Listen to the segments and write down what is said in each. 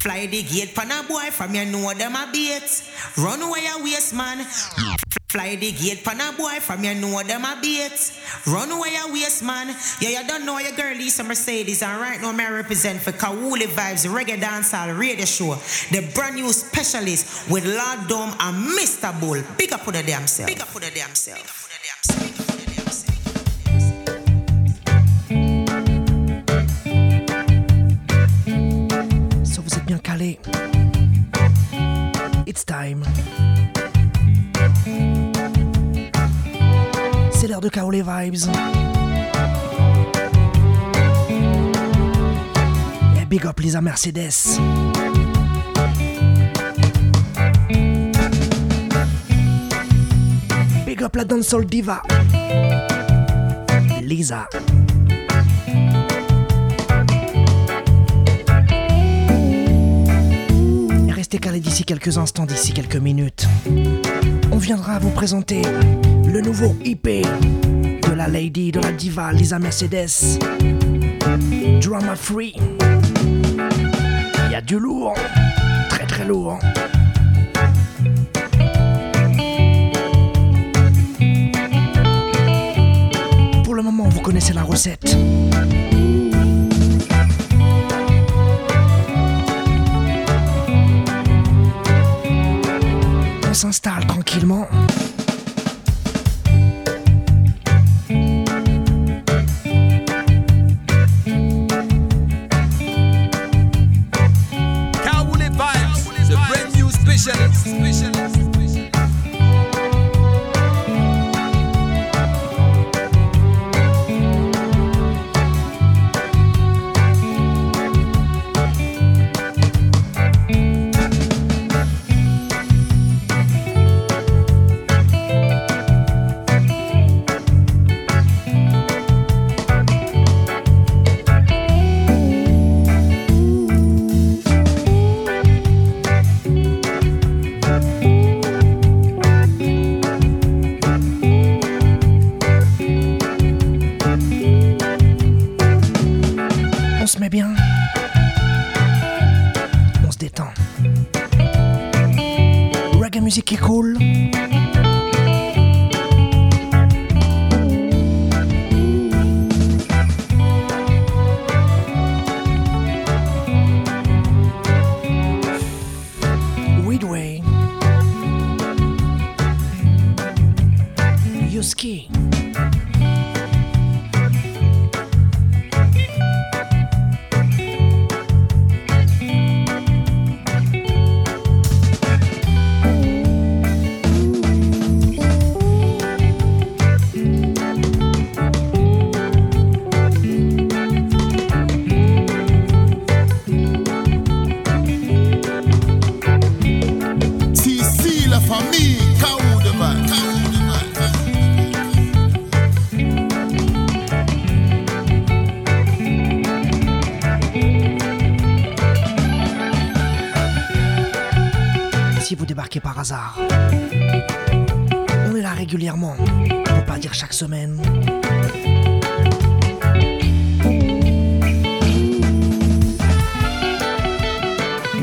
Fly the gate pan a boy from you know them a bait. Run away a waste man. Fly the gate pan a boy from you know them a bait. Run away a waste man. Yeah, you don't know your girl Lisa Mercedes and right now I represent for Kawuli Vibes Reggae Dancehall Radio Show. The brand new specialist with Lord Dome and Mr. Bull. Big up for the damn self. Big up for the damn self. It's time. C'est l'heure de les vibes. Et big up Lisa Mercedes. Big up la dancehall diva. Lisa. D'ici quelques instants, d'ici quelques minutes. On viendra vous présenter le nouveau IP de la lady, de la diva Lisa Mercedes. Drama Free. Il y a du lourd, très très lourd. Pour le moment, vous connaissez la recette. S'installe tranquillement.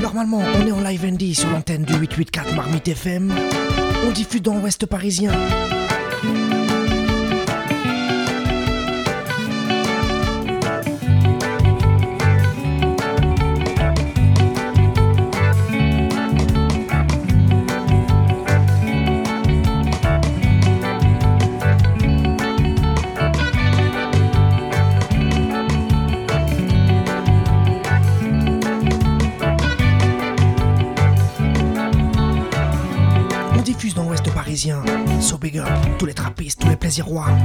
Normalement, on est en live ND sur l'antenne du 884 Marmite FM. On diffuse dans l'ouest parisien.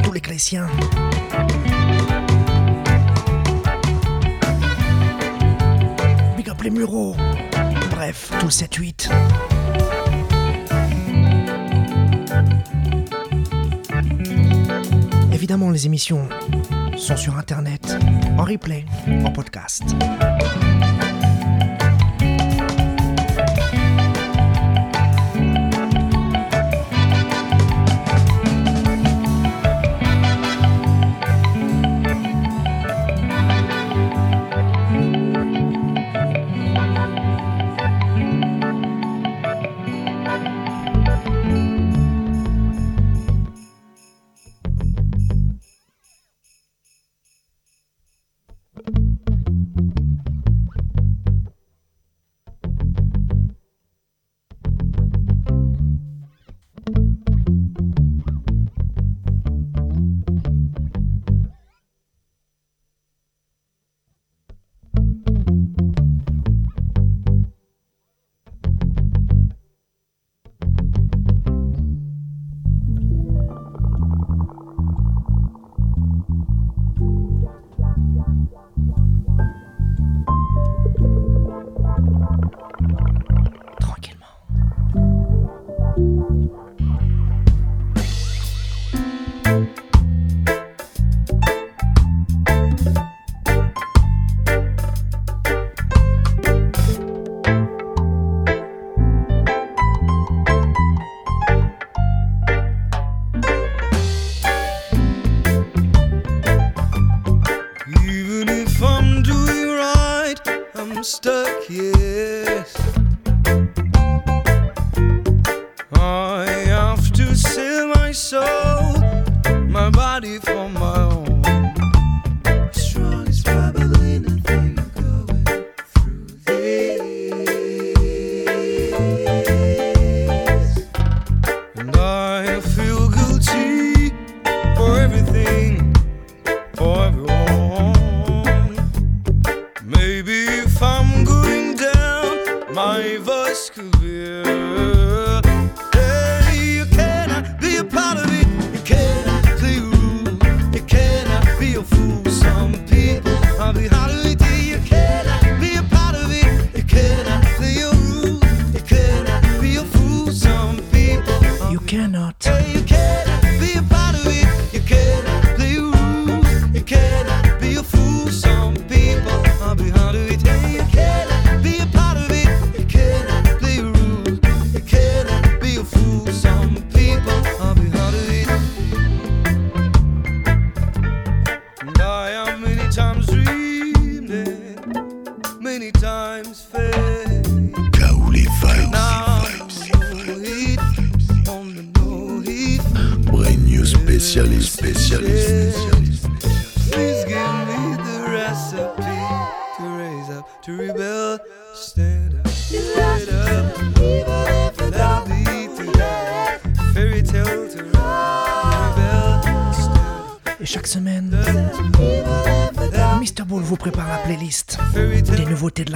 Tous les chrétiens. Big up les mureaux. Bref, tout le 7-8. Évidemment, les émissions sont sur internet, en replay, en podcast.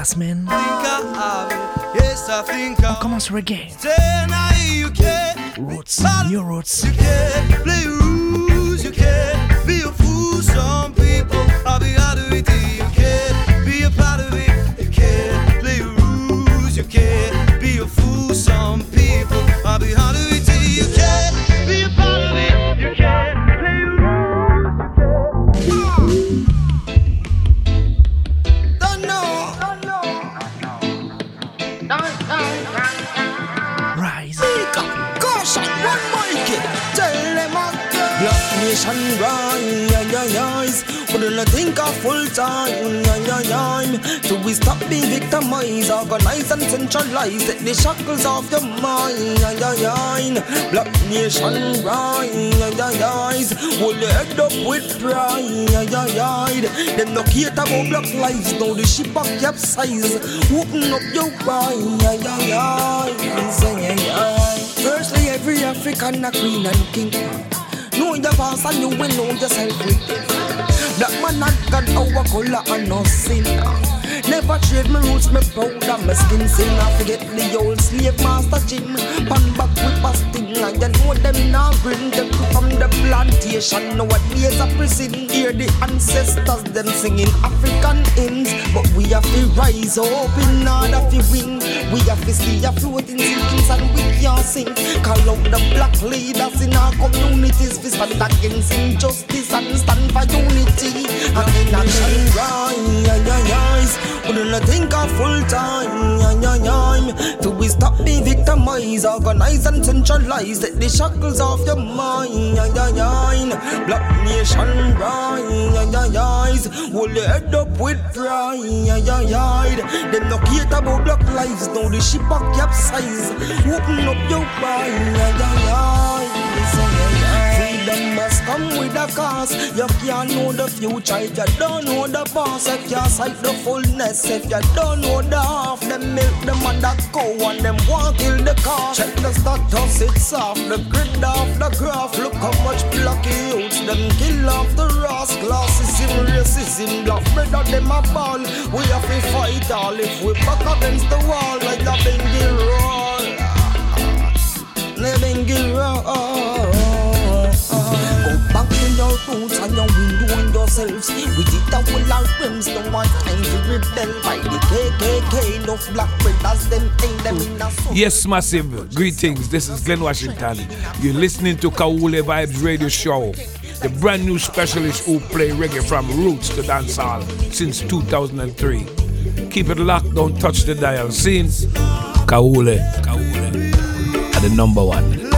Semaine. On commence reggae. Black nation rise, hold your head up with pride. Them no care about black lives, now the ship a capsize. Open up your eyes. Firstly, every African a queen and king. Know your past and you will know yourself. Black man not got our color and no sin. Never trade my roots, me proud of my skin. Sing, I forget the old slave master Jim. Pan back with a sting, and you know them now bring them from the plantation. Nowadays a prison, hear the ancestors them singing African hymns. But we have to rise up in order to win. We have to see a floating sinkings and we can't sing. Call out the black leaders in our communities. We stand against injustice and stand for unity. And in action, rise. Not think of full time. To we stop victimized, organize and centralize. Let the shackles off your mind. Black nation rise. Hold your head up with pride. Them no care about black lives. Now the ship a capsize. Open up your mind them must come with a cost. You can't know the future if you don't know the past. You can't sight the fullness if you don't know the half. Them milk them and that cow and them want kill the car. Check the status, it's off. The grid off the graph. Look how much blocky youths them kill off the race. Classism, racism, black brother them a ball. We have to fight all if we back against the wall like the Bengal roll. The Bengal roll. Roots and your window and yourselves. That our rims, no one time to rebel by the KKK. Black them them in a Yes, massive. Greetings. This is Glen Washington. You're listening to Kaule Vibes Radio Show. The brand new specialist who play reggae from roots to dancehall since 2003. Keep it locked, don't touch the dial. Scene. Kaule. Kaule. Are the number one.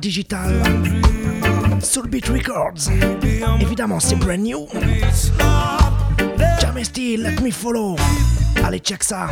Digital. Soulbeat Records. Évidemment, c'est brand new. Jamesty, Let Me Follow. Allez, check ça.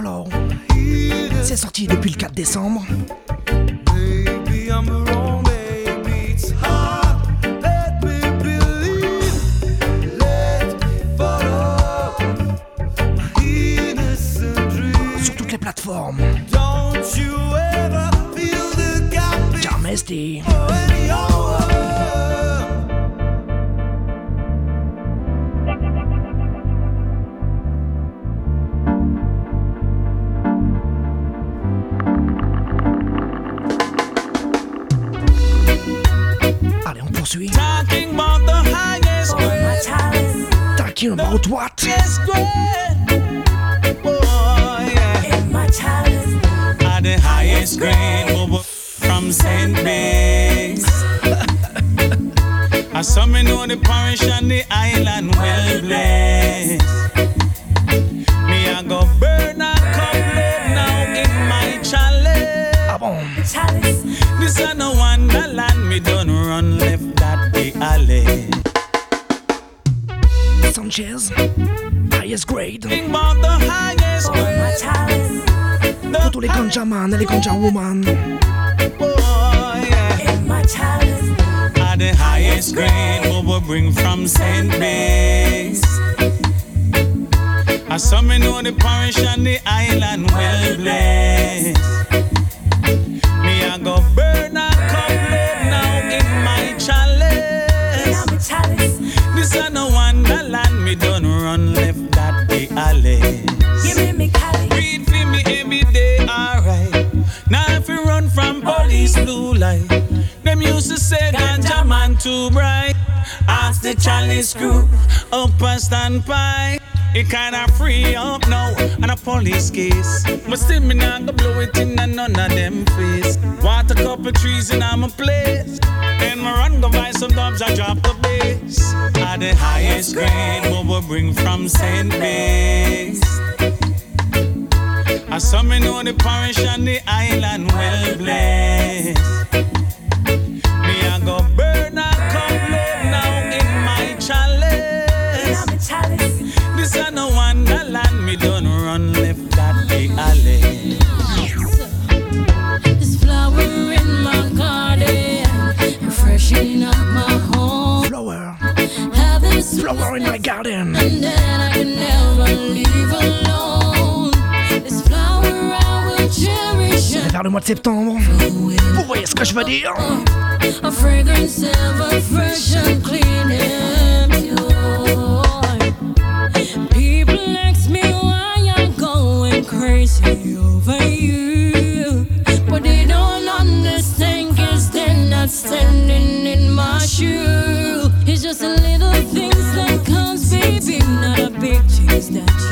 Let Me poursuit. Talking about the highest grade. Talking about what? Highest grade. Oh, yeah. Are the highest grade over from St. Bess. I saw me know the parish and the island well blessed. Sanchez. Highest grade. Think about the highest oh, grade. Pour tous les ganja man et les ganja woman. Oh, yeah. Are the highest grade what we bring from St. Bess. I saw me know the parish and the island well blessed. Me I go burn me done run left that the alley. Read for me every day, alright. Now if you run from police blue light, them used to say ganja man too bright. Ask the chalice group up a standby. It kinda free up now on a police case. But still me not go blow it in and none of them face. A couple trees in my place. Then my run go some dubs, I drop the bass. Are the highest grade what we bring from St. Bess. I saw me know the parish and the island well blessed. Me I go burn Flower in my garden. and then I can never leave alone. This flower I will cherish and Vers le mois de septembre. Vous voyez ce que je veux dire? a fragrance ever fresh and clean that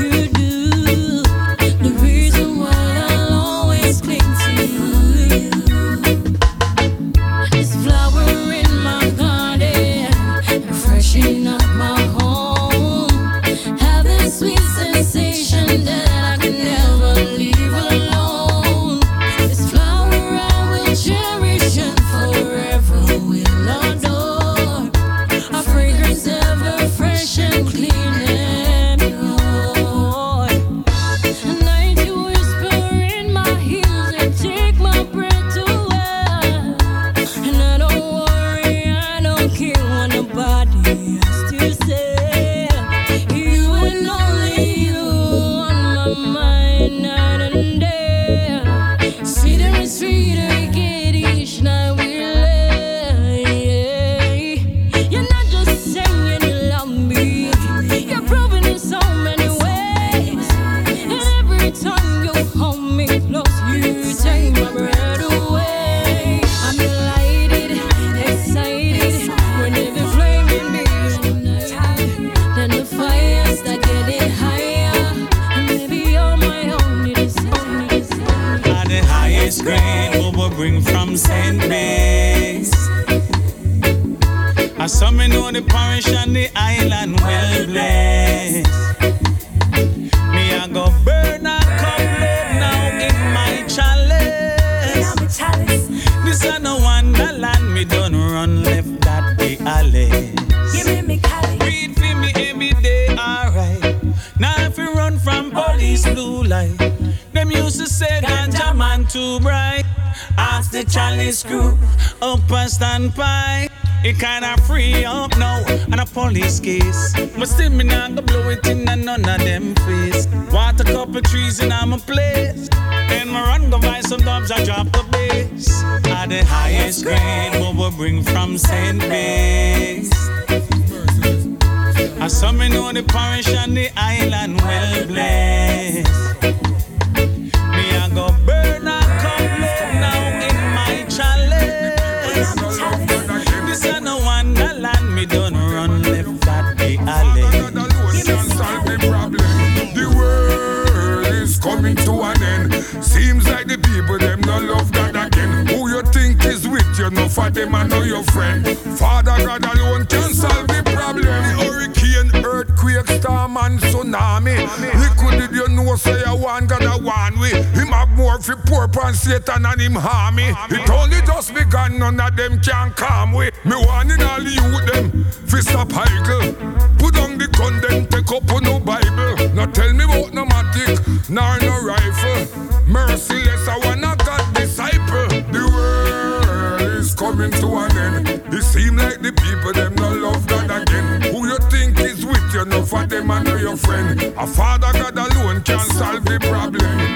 him harm me. It only just begun, none of them can calm with Me warning all you them, fist up Heikel. Put down the gun, then take up on no Bible. Now tell me about no matic, nor no rifle. Merciless, I wanna God disciple. The world is coming to an end. It seem like the people them no love God again. Who you think is with you, no for them and no your friend. A father God alone can solve the problem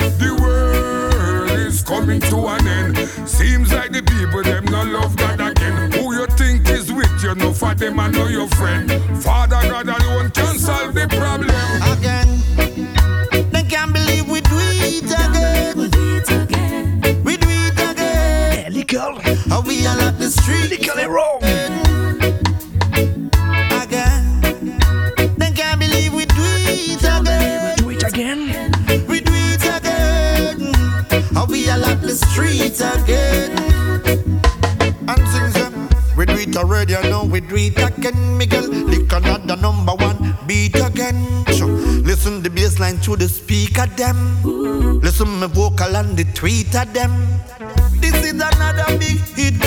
coming to an end. Seems like the people them no love God again. Who you think is with you? No for them I know your friend. Father God alone already I know we do it again. Miguel, lick another number one beat again. So Listen the bass line the speaker them. Listen my vocal and the tweet of them. This is another big hit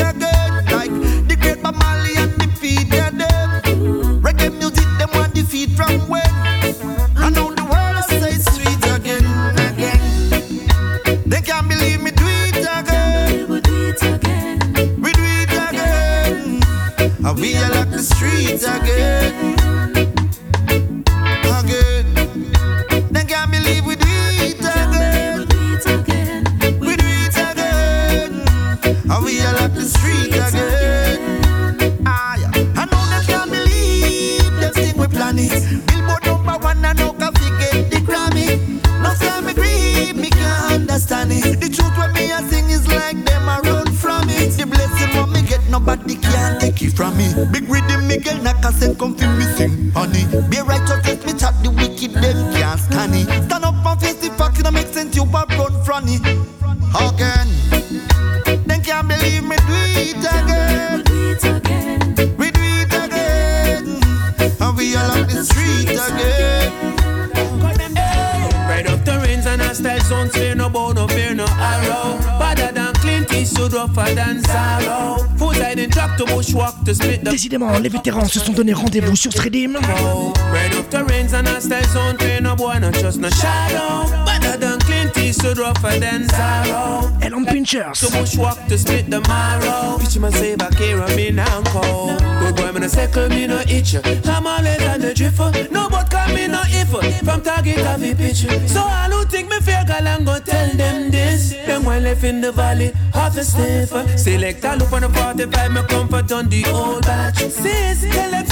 Décidément, les vétérans se sont donné rendez-vous sur Sredim. Red up the rains and I stay zone Fear no boy, no trust no shadow. Better than Clint Eastwood, rougher than sorrow Ellen Pinchers. To bushwalk to split the marrow. Bitch, man say back here, I'm in and cold Good boy, man, I circle me no itch. I'm always on the drifter No but come me no if. From target of the pitch. So I don't think me fear girl and go tell them this. Them when left in the valley Half a sniffer Select a look on the 45 Me comfort on the old batch. Sis, tell them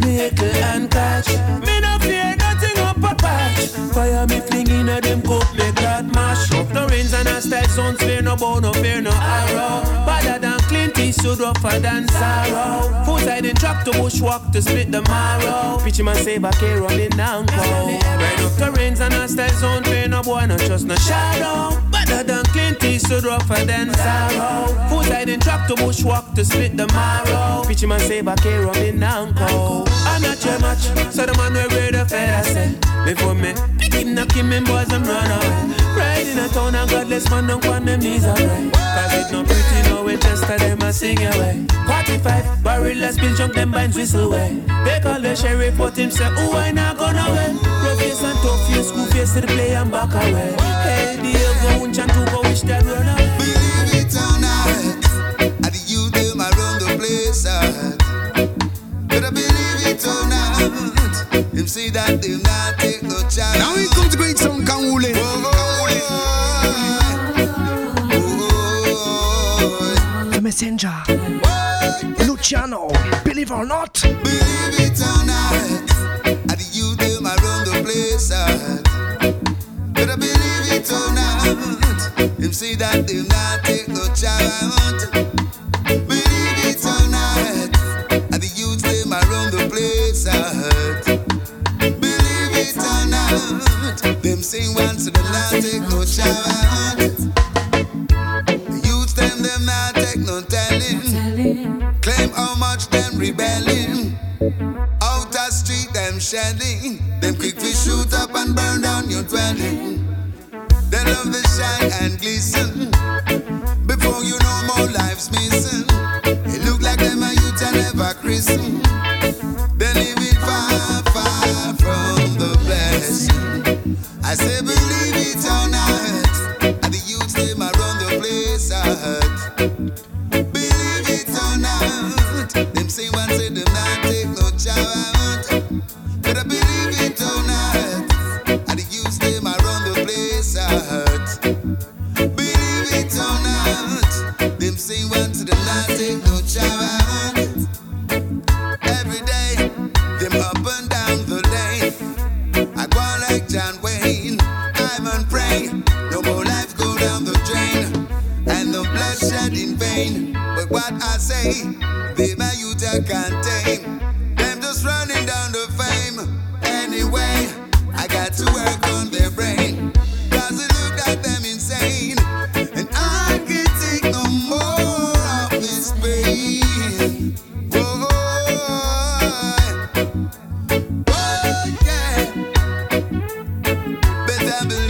Make and catch. Me no fear nothing up a patch. Fire me fling in a them cup Make that mash up. The rains and a style Sounds fear no bow, no fear no Clint Eastwood Rougher than sorrow Foot I didn't trap to bushwalk To split the marrow. Pitchy man say back here running down cold Rain up the rains and a style Sound fear no boy, no trust no shadow. Better than Clint Eastwood Rougher than sorrow Foot I didn't trap to bushwalk To split the marrow. Pitchy man say back here running down cold I'm not your match So the man we ready the fella say. Before me Pick him, knock him in boys and run away. Ride in a town and godless man don't want them knees away Cause it no pretty no way just them a sing away Party five, barrel a spill jump them binds whistle away. They call the sheriff but him say oh I not gonna away Rough and tough face, school face to the play and back away. Hey dear go unch and two go wish that run away. Believe it or not, and the youth them around the place. uh, But I believe it or not, them say that them not Luciano. Believe or not. Believe it or not, them around the place. But I believe it or not, that not take no chance. Believe it or not, and the youth them around the place. Believe it or not, them say once them not take no. Street them quick to shoot up and burn down your dwelling. They love the shine and glisten. Before you know more lives missing. It look like them a youth and never christen.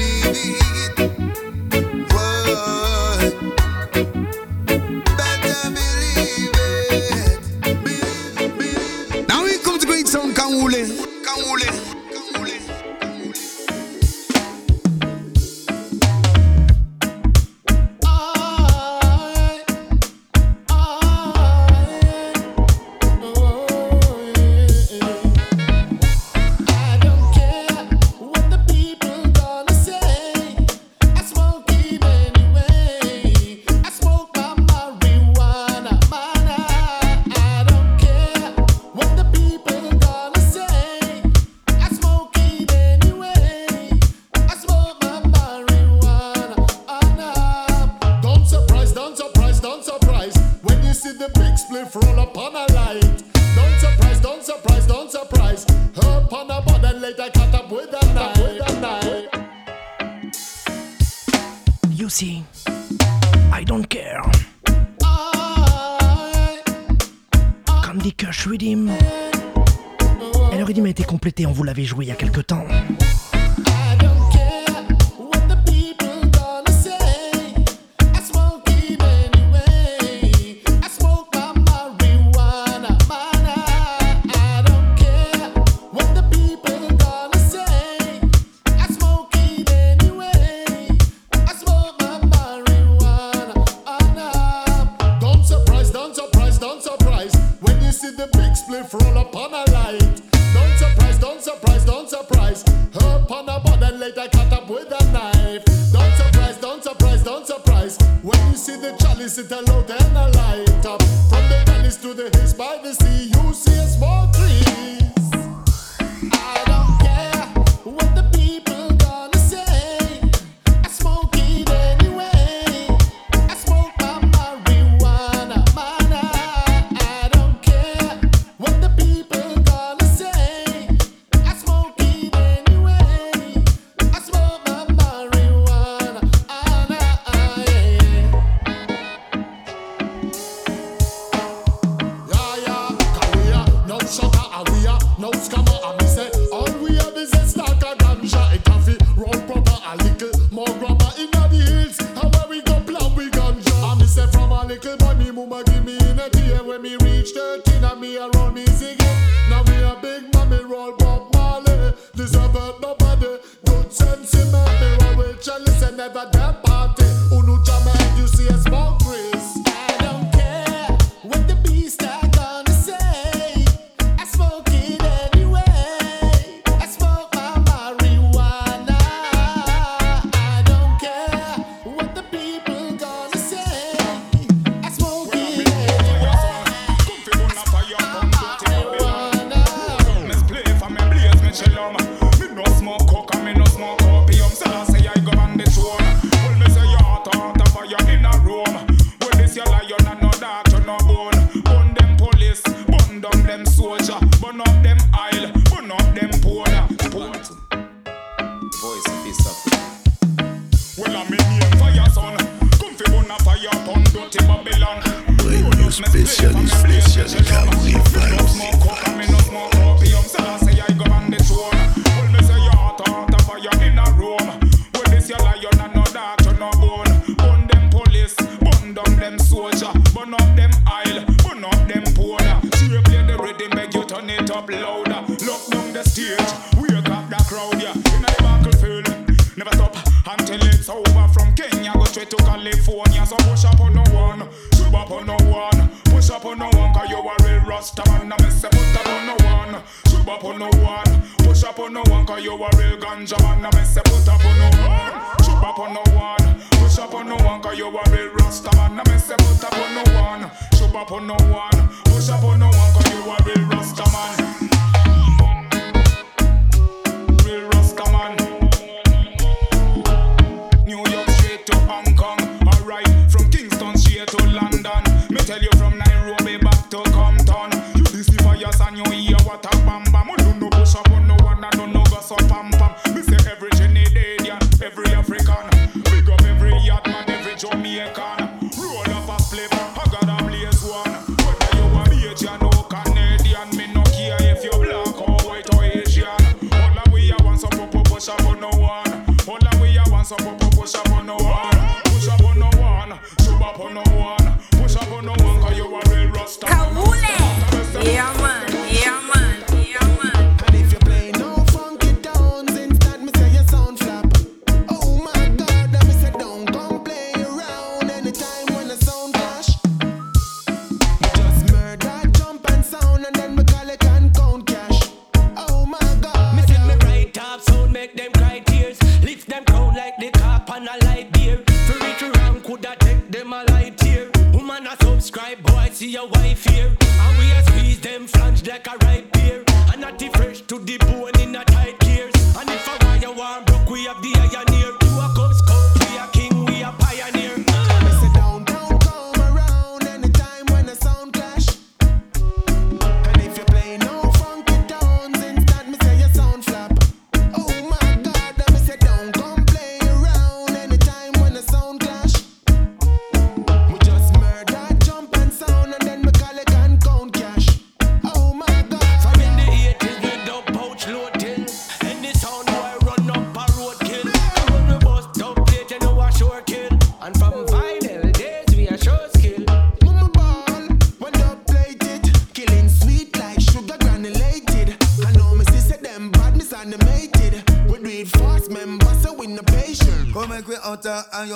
Better vous l'avait joué il y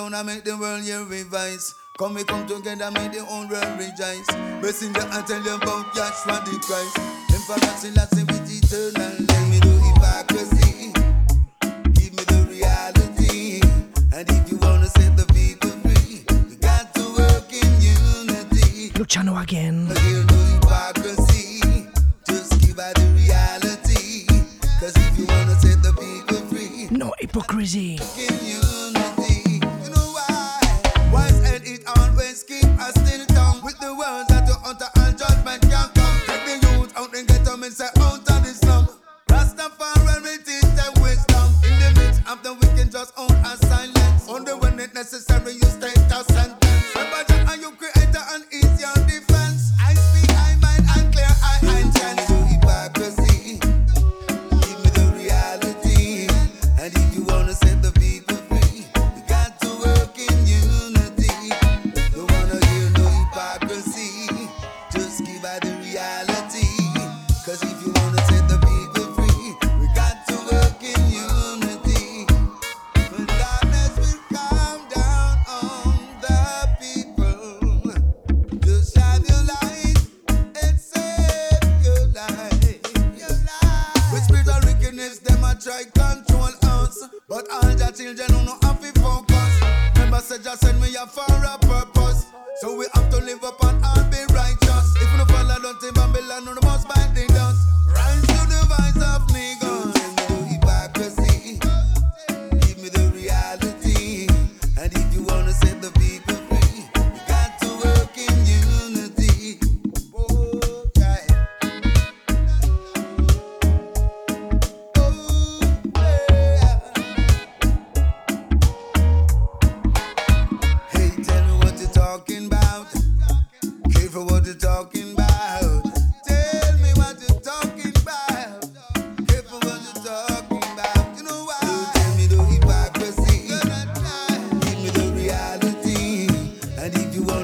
down and make the world revise. Come we come together, make the whole world rejoice. Messenger, I tell you about the Christ. With eternal me no hypocrisy. Give me the reality. And if you wanna set the people free, you got to work in unity. Luciano again. No hypocrisy.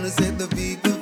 said the beat.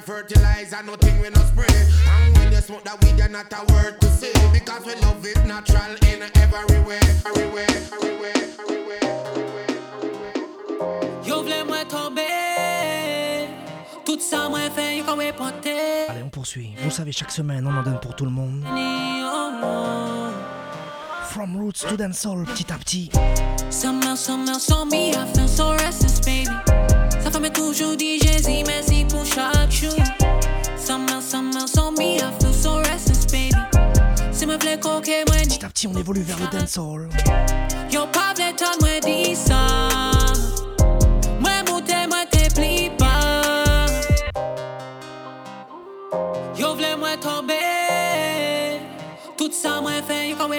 chemical fertilizer, nothing we no spray. And when you smoke that weed, you're not a word to say. Because we love it natural in every way, every way, every way, every way, every way. Yo vle mwen Tout Allez on poursuit, vous savez chaque semaine on en donne pour tout le monde From roots to dancehall petit à petit Summer, summer, show me I feel so restless baby sa femme est toujours dit Jésus, merci pour chaque jour. Summer, summer, so me, I feel so restless, baby. C'est ma plaie coquée, moi. Petit à petit, on évolue vers le dancehall. Yo, pas de moi, dis ça. Moi, moutez, moi, t'éplie pas. Yo, v'lais, moi, tomber. Tout ça, moi, fait, yo, quand moi.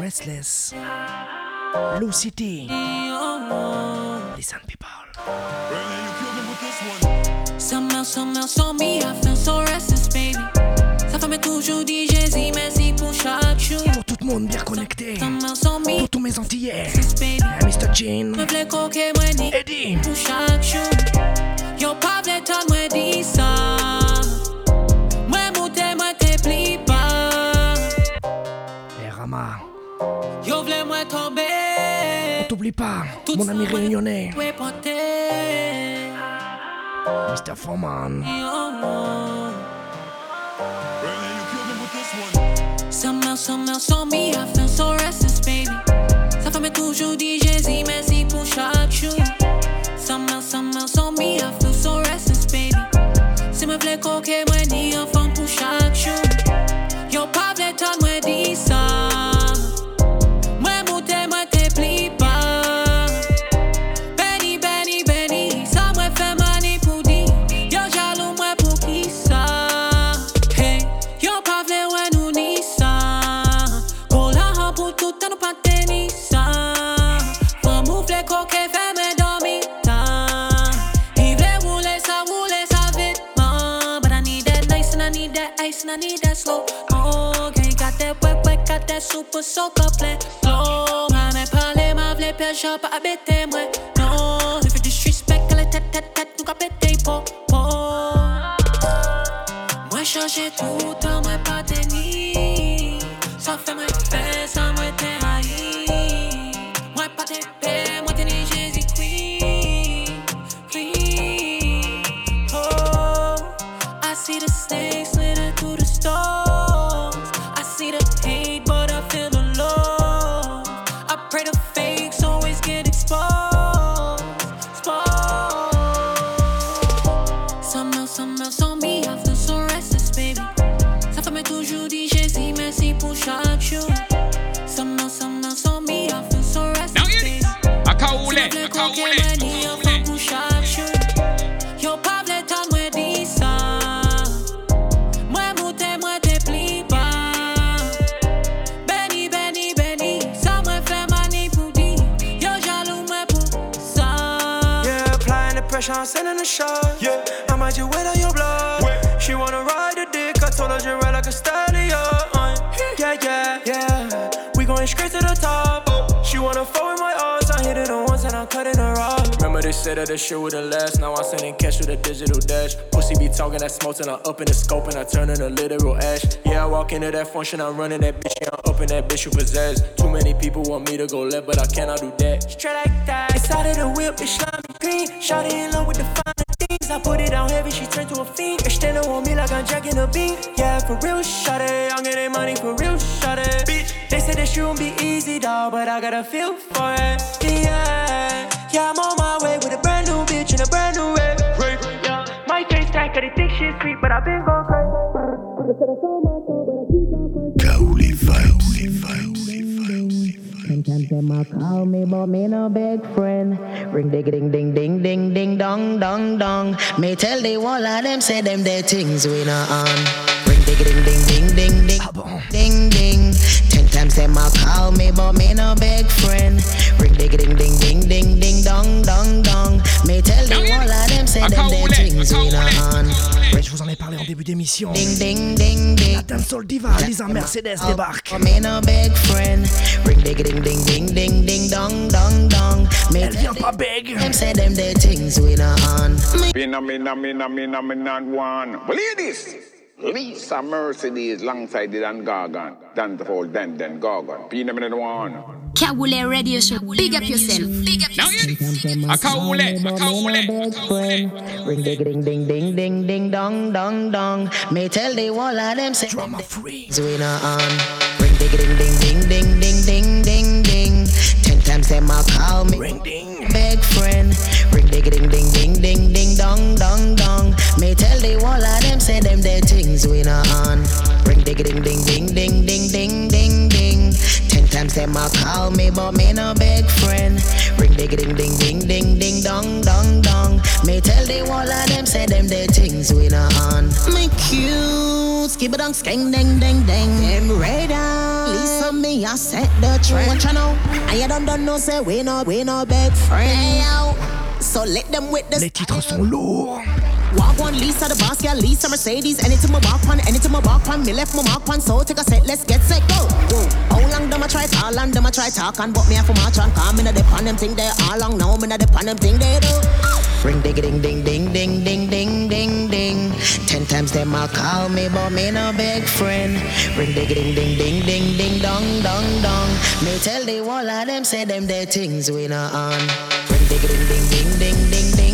Restless. Low sans me, I feel so restless, baby Ça fait toujours dit Jésus, merci pour chaque jour Pour tout le monde bien connecté. Summer, sans me, Pour tous mes Antillais. Eh, Mr. Jean. Me Eddie Pou chak chou Yo pa vle ton mwen di On t'oublie pas, mon ami réunionnais. Mr. Foreman. Summer, summer, sans me, I feel so restless, baby Ça fait mais toujours dit Jésus, merci pour chaque jour Summer, summer, sans me, I feel so restless, baby Si me vle koke, super socaple Blow, ma main parler, ma vle pas. Ah, ben, moi Non, fait du suspect à la tête, tête, tête, nous po, tout le moi pas déni Ça fait pressure, I'm sending a shot. Yeah, I might just wet on your blood. She wanna ride the dick, I told her she ride like a stallion. Uh, yeah, yeah, yeah. We going straight to the top. She wanna fuck with my odds, I hit it on once and I'm cutting her off. Remember they said that the shit would've last, now I'm sending cash with a digital dash. Pussy be talking that smoke and I'm up in the scope and I turn into literal ash. Yeah, I walk into that function, I'm running that bitch, yeah, I'm up in that bitch you possess. Too many people want me to go left, but I cannot do that. Straight like that. Inside of the whip, it's slimy green. Shawty in love with the finer things. I put it down heavy, she turned to a fiend. Extended on me like I'm jacking a bean. Yeah, for real, shawty. I'm getting money for real, shawty. Bitch, they said this shit won't be easy, dog, but I got a feel for it. Yeah, yeah, I'm on my way with a brand new bitch and a brand new rap. Yeah, my face tight, cause they think shit sweet, but I've been going Kaouli Sometimes them a call me, but me no big friend. Ring ding ding ding ding ding ding dong dong dong. Me tell the wall of them say them the things we not on. Ring ding ding ding ding ding ding ding ding. Ten times them a call me, but me no big friend. Ring ding ding ding ding ding ding dong dong dong. Me tell the wall of them say them the things we not on. Ouais, je vous en ai parlé en début d'émission. Ding ding ding ding. La dancehall diva, Lisa Mercedes débarque. Oh, me no big friend. Ring ding ding ding ding ding ding dong dong dong. Me Elle vient pas beg. them say them the things we not on. Me Mina, mina, mina, mina, mina, not one. Well, ladies, Lisa Mercedes alongside the Dan Gargan. Dan the whole Dan Dan Gargan. Pina, mina, not one. Kawule Radio Show. Big up yourself. Big up yourself. Akaule, Akaule. Ring ding ding ding ding ding ding dong dong dong. Me tell the wall of them say drama free. We not on. ding ding ding ding ding ding ding ding. Ten times them a call me ring ding big friend. Ring ding ding ding ding ding ding dong dong dong. Me tell the wall of them say them dead things we not on. Ring ding ding ding ding ding ding ding ding ding. Ten times them a call me but me no big friend. Ring ding ding ding ding ding ding dong dong dong. Me tell the wall of them say them dead things we not on. Me cute, skip it on skeng ding ding ding. Them radar. Lisa me I set the trend. What you know? And you don't don't know say we no we no big friend. Hey, yo. So let them with the Les titres sont lourds. Walk one Lisa the boss, yeah, Lisa Mercedes. Anything my walk on, anything my walk on, me left my mark on. So take a set, let's get set, go. Whoa. How long them I try call and them I try talk on, but me have to march on. Come in a dip on them thing there all long now, me a dip on them thing they do. Ring ding ding ding ding ding ding ding ding ding. Ten times them I call me, but me no big friend. Ring ding ding ding ding ding ding dong dong dong. Me tell the wall of them say them their things we not on. Ring ding ding ding ding ding ding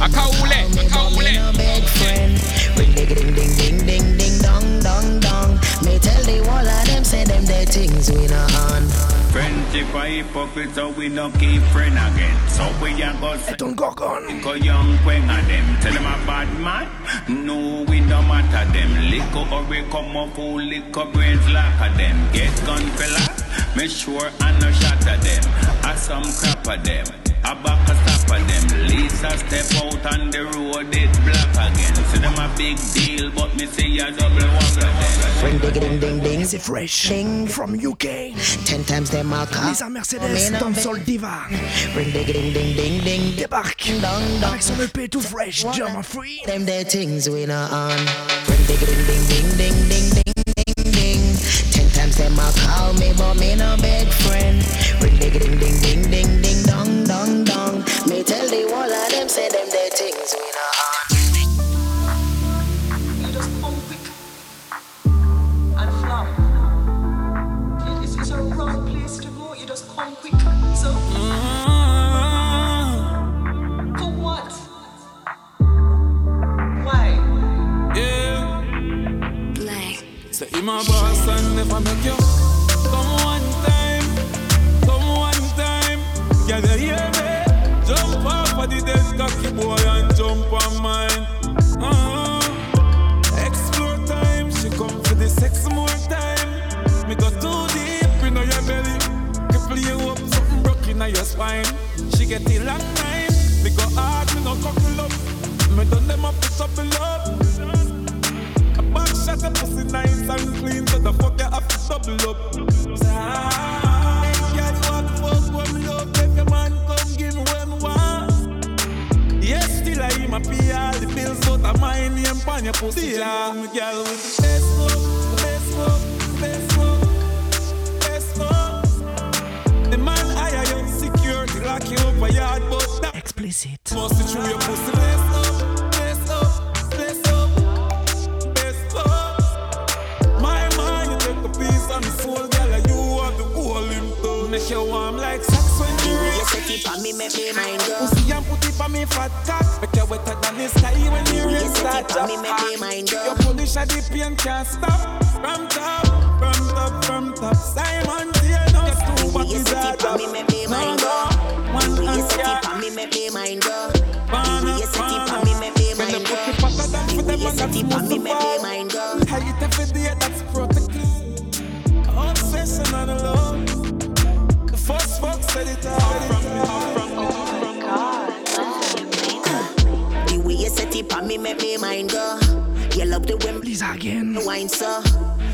Akaule, akaule. no big friend. Ring ding ding ding ding ding ding dong dong dong. Me tell the wall of them say them their things we not on. Friendship a hypocrite, so we no keep friend again. So we a go say, Ton Gorgon. Go young queen of them. Tell them a bad man. No, we no matter them. Liquor or we come up full liquor brains lack of them. Get gun fella. Me sure I no shot at them. I some crap at them. I back a stop at them. Lisa step out on the road, it black again. See them a big deal, but me see a double wobble them. Ring ding ding ding ding. C'est fresh. Ding. From UK. Ten times them I call. Lisa Mercedes, Dancehall Diva. Ring ding ding ding ding ding. Débarque Dong dong. avec son EP tout fresh, Drama Free. Them their things we not on. Ring ding ding ding ding ding ding ding ding ding. Ten times them I call me, but me no big friend. Ring ding ding ding ding ding ding dong dong dong. Me tell the wall of them say them their things we not on. You just come quick and flop. This is a wrong place to go. You just come quick. So, for what? Why? Yeah. Say him a boss and never make you come one time, come one time. Can you hear me? Jump off of the dead cocky boy and jump on mine. Uh-huh. Explore time, she come for the sex more time. Me go too deep in your belly. Cripple you up, something broke in your spine. She get the long time. Me go hard, me no cockle up. Me done them up to supple up. A back shot a pussy nice and clean, so the fuck you have to double up. Say, still I pay all the bills, but I my name pon your pussy. Yeah, me girl with the best fuck, best fuck, best fuck, best fuck. The man hire you, security lock you up a yard, but that Explicit. must be through your pussy. Best up, best up, best up, best up. My mind, you take a piece of my soul, girl, and you have the whole him to make you warm like sex when you You set it on me, make me mind go. Pussy and put for me fat top. Make you wetter than the sky when the rain start drop. Me make me mind up. Your polish at the pain can't stop. From top, from top, from top. Simon, do you know it's too what is that? Me make me mind up. One hand cap. Me make me mind up. Burn up, burn up. When me, put the pasta down for them. Me make me mind up. Tight every day, that's make me mind go. You love the women. Lisa again. Wine, so.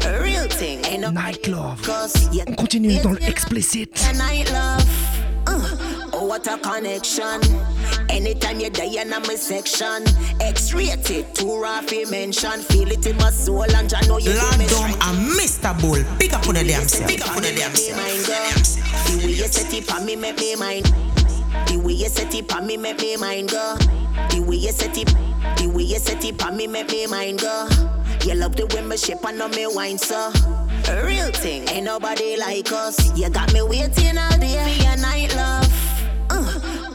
A real thing. Ain't no Night Love. Cause you On continue dans le explicit. night love. Uh, oh, what a connection. Anytime you're there in my section. X-rated, too rough you mention. Feel it in my soul and I know you Lord Dom and Mr. Bull. Pick up on the damn self. Pick up on the damn self. The way you set it on me, make me mind. The way you set it on me, make me mind go. The way you set it, the way you set it on me, make me mind go. You love the way me shape and know me wine so. A real thing, ain't nobody like us. You got me waiting all day for your night love.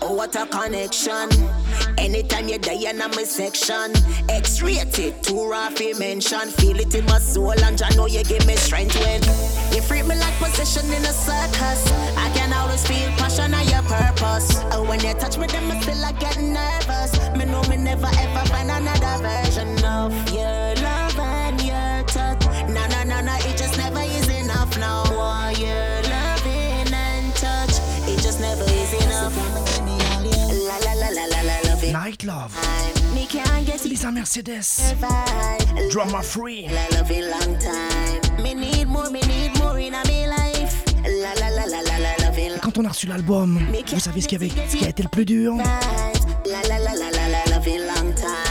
Oh, what a connection. Anytime you're die in my section, X-rated, too rough you mention. Feel it in my soul and I know you give me strength when you free me like possession in a circus. I can always feel passion and your purpose. And when you touch me, then I still I get nervous. Me know me never ever find another version of your love Lisa Mercedes. Drama Free. I love it long time. Me need more, me need more in a me life. La la la la la la love it Quand on a reçu l'album, vous savez ce qui, avait, ce qui a été le plus dur? La la la la la la love it long time.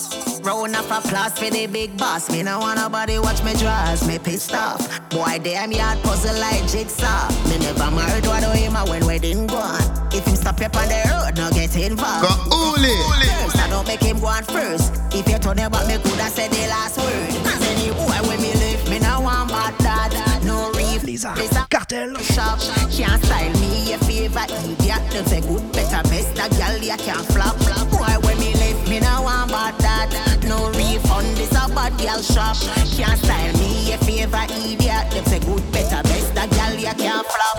Round of applause for the big boss. Me no want nobody watch me draws. Me pissed off. Boy, damn yard puzzle like jigsaw. Me never married what do him when wedding go on. If him stop you on the road, no get involved. Go Uli. First, I don't make him go on first. If you turn about me, coulda said the last word. Cause any boy when me live, me no want bad dad. No reef. Lisa, Lisa. Cartel. Shop, can't style me, your favorite idiot. Them say good, better, best, a girl, you can't flop. Boy, when me live, me no want bad bad girl shop. Can't style me, your favorite idiot. Them say good, better, best, a girl, you can't flop.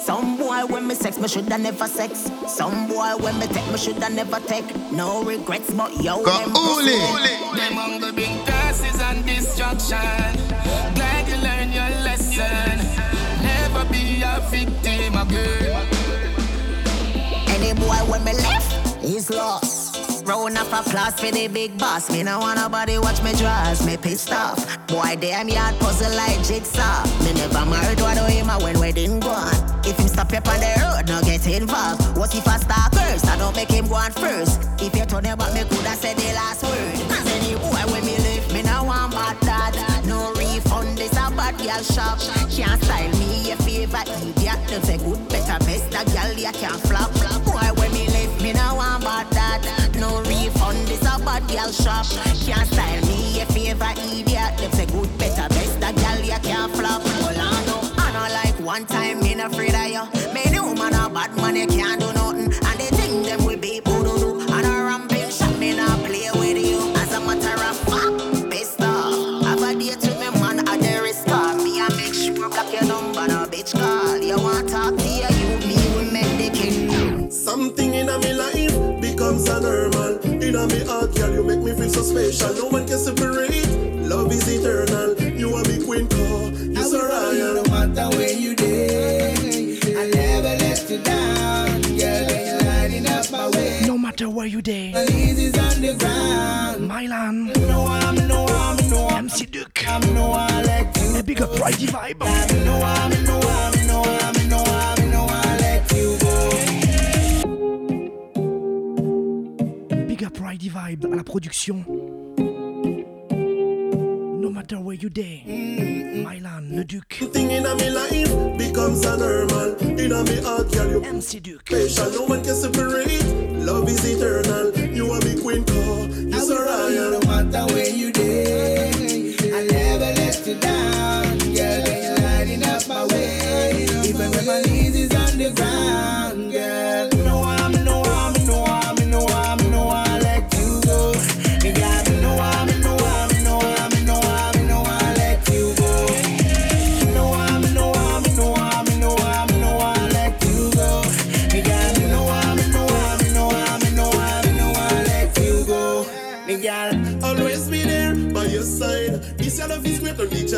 Some boy when me sex, me shoulda never sex. Some boy when me take, me shoulda never take. No regrets, but yo, Go them Uli. pussy. Them hunger bring curses and destruction. Glad you learn your lesson. Never be a victim again. Any boy when me left, he's lost. Round of applause for the big boss. Me no want nobody watch me draws. Me pissed off. Boy, damn yard puzzle like jigsaw. Me never married what do him a when wedding go on. If him stop you on the road, no get involved. What if I start first? I don't make him go on first. If you turn about me, coulda said the last word. Cause any boy when me live, me no want bad dad. No refund, this a bad girl shop. Can't style me, your favorite idiot. Them say good, better, best, a girl you can't girl shop. Can't style me, your favorite idiot. Girl, you make me feel so special. No one can separate. Love is eternal. You are me queen car. You so royal. No matter where you day, I never let you down. Girl, you're lighting up my way. No matter where you day. My knees is on the ground. Mylan. No, I'm no, I'm no, I'm MC Duke. I'm no, I let you. A big up Righty Vibe. I'm no, I'm no, I'm no, I'm Vibe à la production. No matter where you day. Mylan, le Duc. Something in a me life becomes a normal. In a me heart, girl, you MC Duke. special. No one can separate. Love is eternal. You are me queen car. You so royal. No matter where you day, I never let you down. Girl, you're lighting up my way. Even when my knees is on the ground,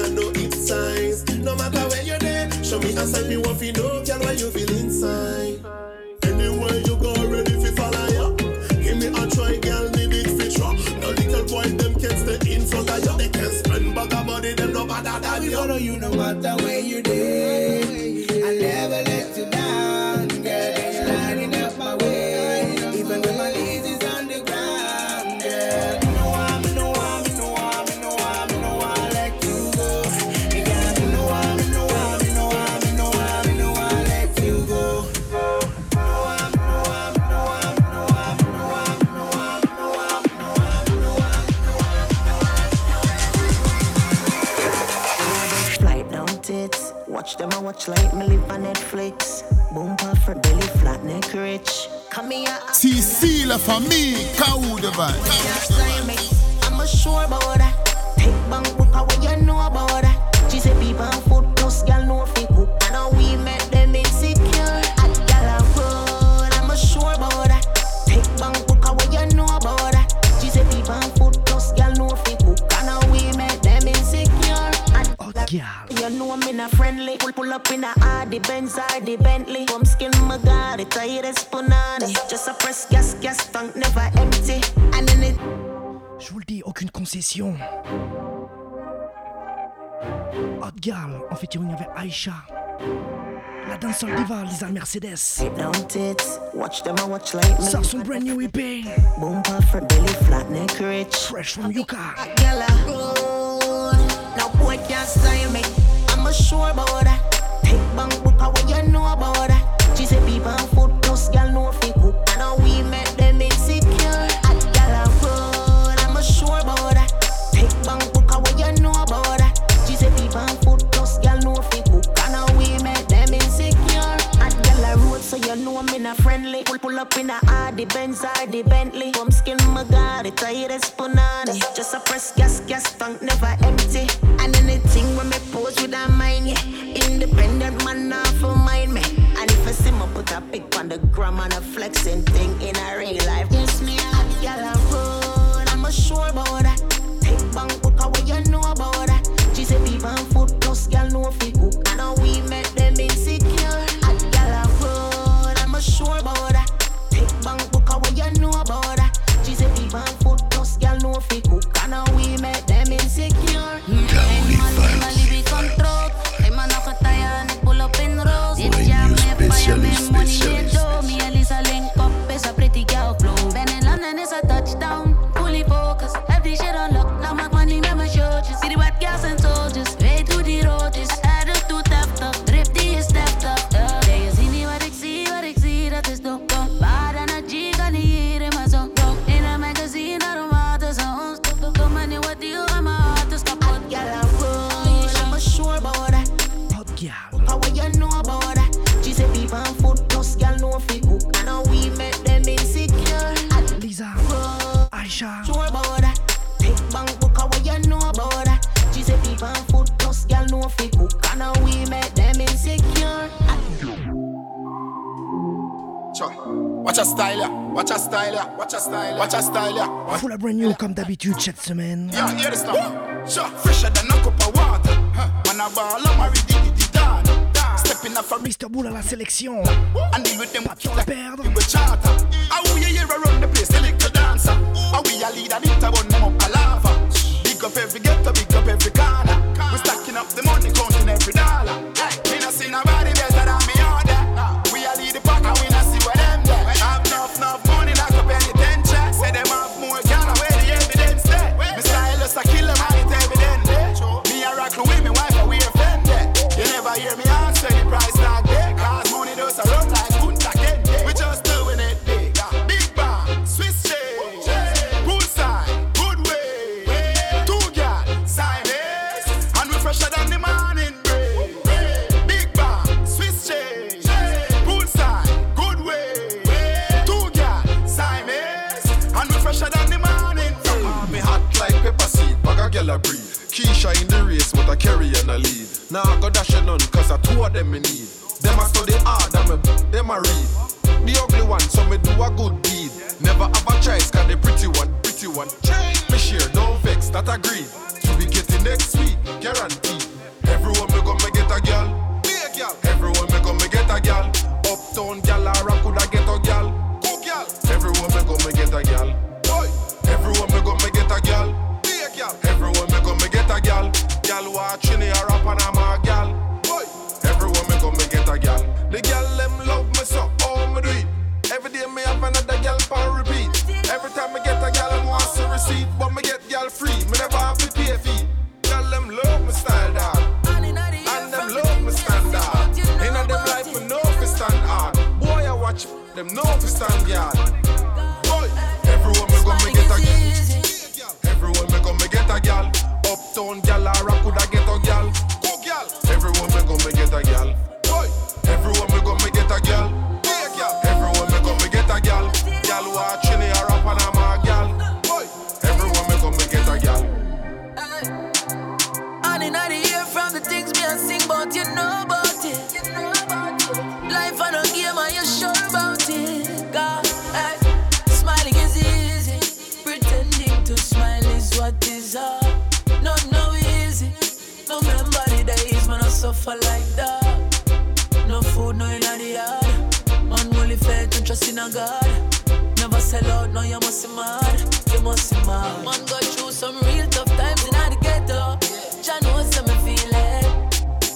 to know its size. No matter where you're there, show me a sign, me want to know, on Netflix. Boom for belly flat neck rich. Come here. See, seal for me, cow the vibe. I'm a sure about that. Take bank book what you know about Or the Bentley. Skin my god, it tightest punani. Just a press gas, gas tank never empty. And then it Je vous le dis, aucune concession. Hot Girl en featuring avec Aisha. La diva Lisa Mercedes. Sort son brand new EP. Boom for belly flat neck rich. Fresh from Yuka. Boy can't style me. I'm a sure about that. Take bang book what you know about that. She say people on foot plus girl know fi cook. I know we make them insecure. At girl I roll. I'm a sure about that. Take bang book what you know about that. She say people on foot plus girl know fi cook. I know we make them insecure. At girl I roll so you know me not friendly. Pull pull up in a Audi Benz the Bentley. Come skin my god, it tightest punani. Just a press gas, gas tank never empty. And gram and a flexing thing in a real life. Watch a style, yeah. Watch a style, yeah. Watch a style, yeah. Watch- Full of brand new comme d'habitude cette semaine. Yeah, hear this now. Sure. Fresher than a cup of water. Huh. Man, a ball, I'm a ready to down. Stepping up from Mr. Bull à la sélection. and deal with them like we were charter. How we a year around the place, select a dancer. How we a leader, it a bun them up a lava. Big up every ghetto, big up every corner. We stacking up the money, counting every dollar. I two of them me need. Them a study hard, and me, them a read. The ugly one, so me do a good deed. Never have a choice, cause the pretty one, pretty one. Me share, no vex, that agreed. To be getting next week, guaranteed. Everyone me come me get a girl, be a girl. Everyone me come me get a girl. Uptown gal or a coulda get a girl, cool girl. Everyone me come me get a girl, boy. Everyone me come me get a girl, be a girl. Everyone me come me get a girl, girl watching or a Panama girl, The girl them love me so, oh me do it. Every day me have another girl for repeat. Every time me get a girl, I want to receipt, but me get girl free. Me never have to pay fee. Girl them love me style dog, and them love me standard. Inna them life me know fi stand hard. Boy I watch them know fi stand yard. Boy, everyone me go me get a girl. Everyone me go me get a girl. Uptown gal. Everyone me go a girl. the yard. Man, only faith and trust in a God. Never sell out, no, you must be mad. You must be mad. Man, go through some real tough times in the ghetto. Jah knows how me feel it.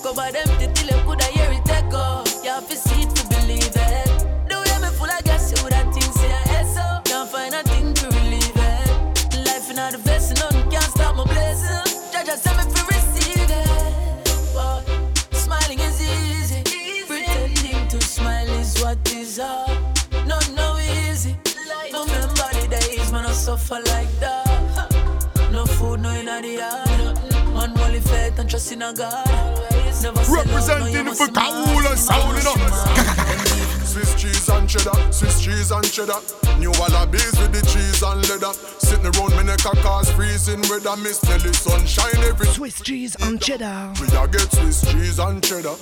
Cover them till you could I hear it echo. Yeah, what is hard. Not no easy. Remember the days when I suffer like that. No food, no in the yard. Man, only faith and trust in a God. Never sell out, no, you Representing for be mad. Kaula sound, you know. Swiss cheese and cheddar, Swiss cheese and cheddar. New wallabies with the cheese and leather. Sitting around me neck a cause freezing weather. Miss Nelly sunshine every Swiss cheese and cheddar. We a get Swiss cheese and cheddar.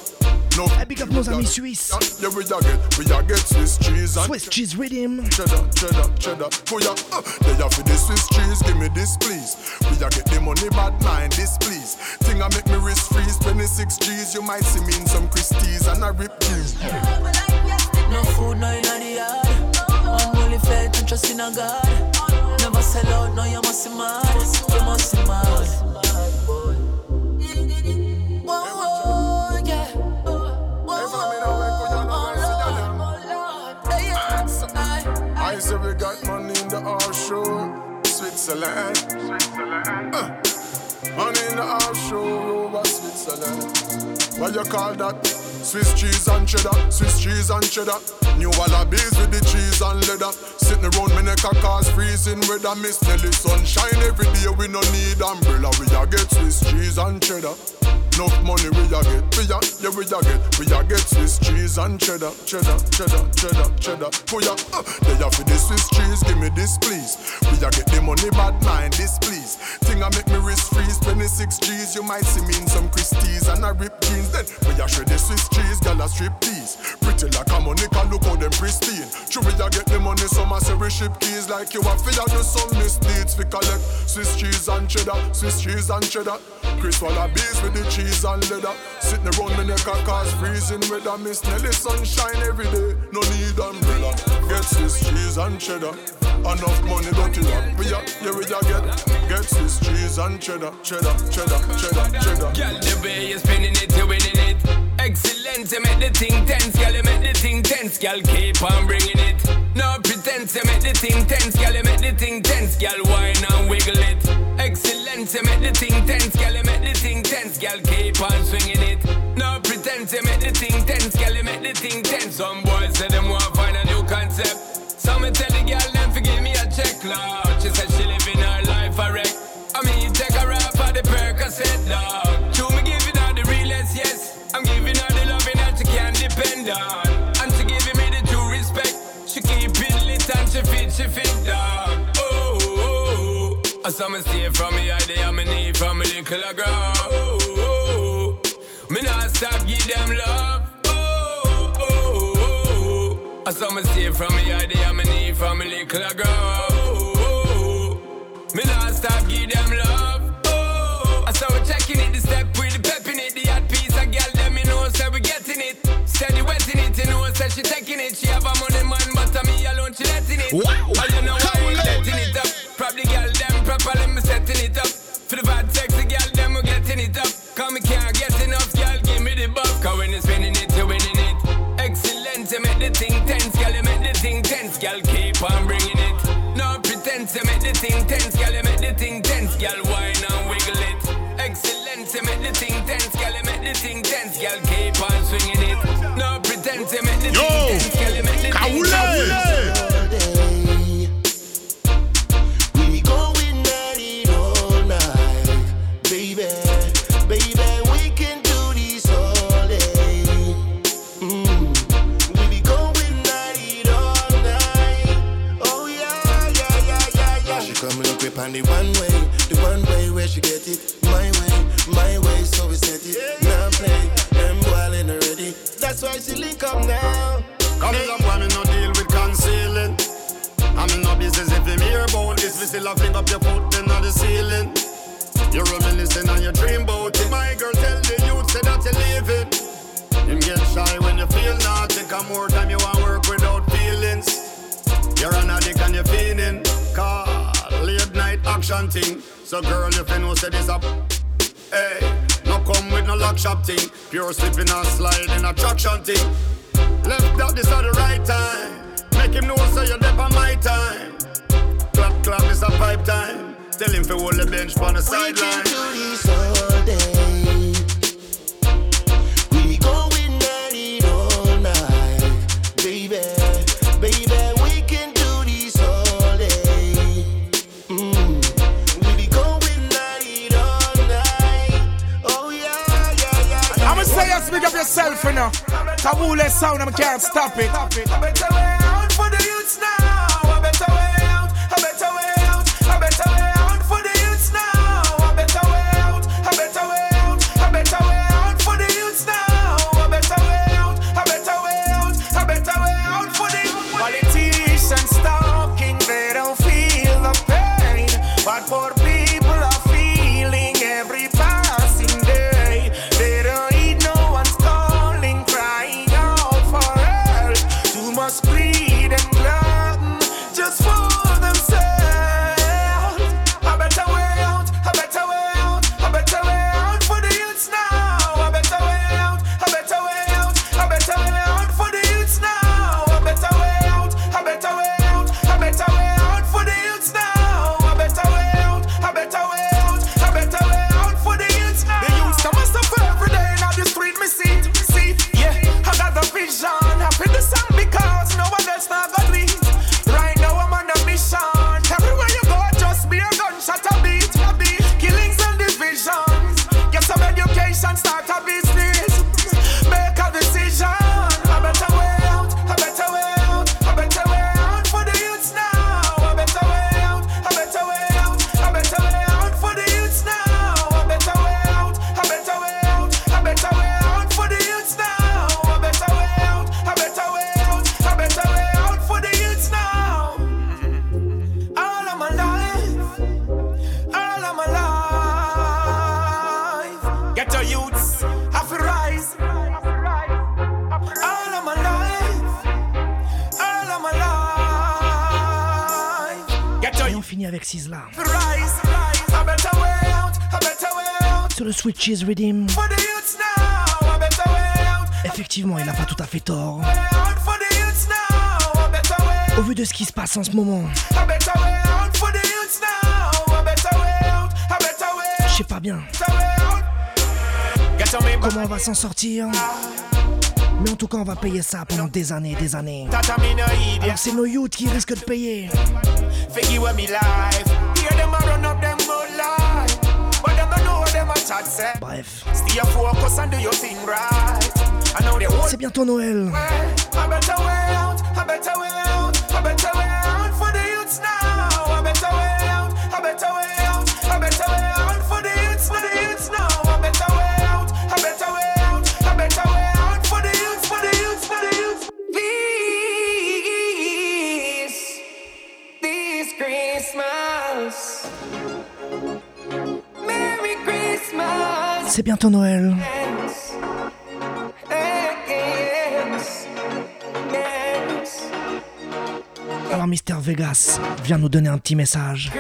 No, I big up nos amis suisses. Yeah, we a get, we a get Swiss cheese and Swiss cheese rhythm. cheddar, cheddar, cheddar. We a, uh, they a for the Swiss cheese, give me this please. We a get the money, bad mind, this please. Thing I make me wrist freeze, 26 G's. You might see me in some Christie's and I rip jeans. Trust in a God. Never sell out, no, you must be mad. You must be mad. Yeah. I say we got money in the offshore, Switzerland. Uh, money in the offshore, over Switzerland. What you call that? Swiss cheese and cheddar, Swiss cheese and cheddar. New wallabies with the cheese and leather. Sitting around me neck a cause freezing weather. Miss Nelly sunshine every day. We no need umbrella. We a get Swiss cheese and cheddar. Enough money we a get, we a, yeah we a get, we a get Swiss cheese and cheddar, cheddar, cheddar, cheddar, cheddar. We a, uh, they a for the Swiss cheese, give me this please. We a get the money, bad mind, this please. Thing I make me wrist freeze, 26 G's. You might see me in some Christie's and I rip jeans. Then we a shred the Swiss cheese, gal a strip tease. Pretty like a Monica, look how them pristine. True we a get the money, a say we ship keys like you a fi a do some misdeeds. We collect Swiss cheese and cheddar, Swiss cheese and cheddar. Chris Wallabies with the cheese and leather. Sitting around the neck a cause freezing weather. Miss Nelly sunshine every day. No need umbrella. Get Swiss cheese and cheddar. Enough money don't you rock. We a, yeah we a get. Get Swiss cheese and cheddar, cheddar, cheddar, cheddar, cheddar. Girl, the way you're spinning it, you're winning. Excellent, you make the thing tense, girl, you make the thing tense, girl, keep on bringing it. No pretense, you make the thing tense, girl, you make the thing tense, girl, whine and wiggle it. Excellent, you make the thing tense, girl, you make the thing tense, girl, keep on swinging it. No pretense, you make the thing tense, girl, you make the thing tense. Some boys say them want find a new concept. So me tell the girl them to give me a check, Lord. She said she living her life a wreck. I mean, take her off for the Percocet, dog. Oh. I saw me stay from me idea, I'm need from a little girl. Oh, oh, oh. Me not stop give them love. Oh, oh, oh. I saw me stay from me idea, I'm need from a little girl. Oh, oh, oh. Me not stop give them love. Oh, I saw checking it, the step with the pep in it, the hot piece of girl, them me know, say we getting it. Steady wetting it, you know, say she taking it. She have a money man, but to me alone she letting it. Wow. Well, you know I ain't letting it up. Probably girl them properly me setting it up. For the bad sexy girl, them we getting it up. Cause me can't get enough, girl, give me the buff. Cause when you spinning it, you winning it. Excellent, you make the thing tense, girl, you make the thing tense, girl, keep on bringing it. No pretense, you make the thing tense, girl, you make the thing tense, girl, whine and wiggle it. Excellent, you make the thing tense, girl, you make the thing tense, girl, keep on swinging it. No pretense, you make the Yo, thing tense, girl, you make the thing tense. still a fling up your foot on the ceiling. You're reminiscing on your dream boat. My girl tell the youth say that you're leaving. Him get shy when you feel not. Take a more time you want work without feelings. You're an addict and you're feeling. Call late night action thing. So girl, if you know say this up, hey, no come with no lock shop thing. Pure slipping and sliding attraction thing. Left out this at the right time. Make him know so you're there on my time o'clock, this a pipe time. Tell him for hold the bench on the sideline. We can do this all day. We going at it all night, baby, baby. We can do this all day. Mm. We going at it all night. Oh yeah, yeah, yeah. I'ma say you speak up yourself. Taboo sound, can't stop it. Stop it. Effectivement, il n'a pas tout à fait tort. Au vu de ce qui se passe en ce moment. Je sais pas bien comment on va s'en sortir? Mais en tout cas, on va payer ça pendant des années et des années. Alors, c'est nos youths qui risquent de payer. Bref. C'est bientôt Noël. c'est bientôt Noël. Alors Mister Vegas vient nous donner un petit message.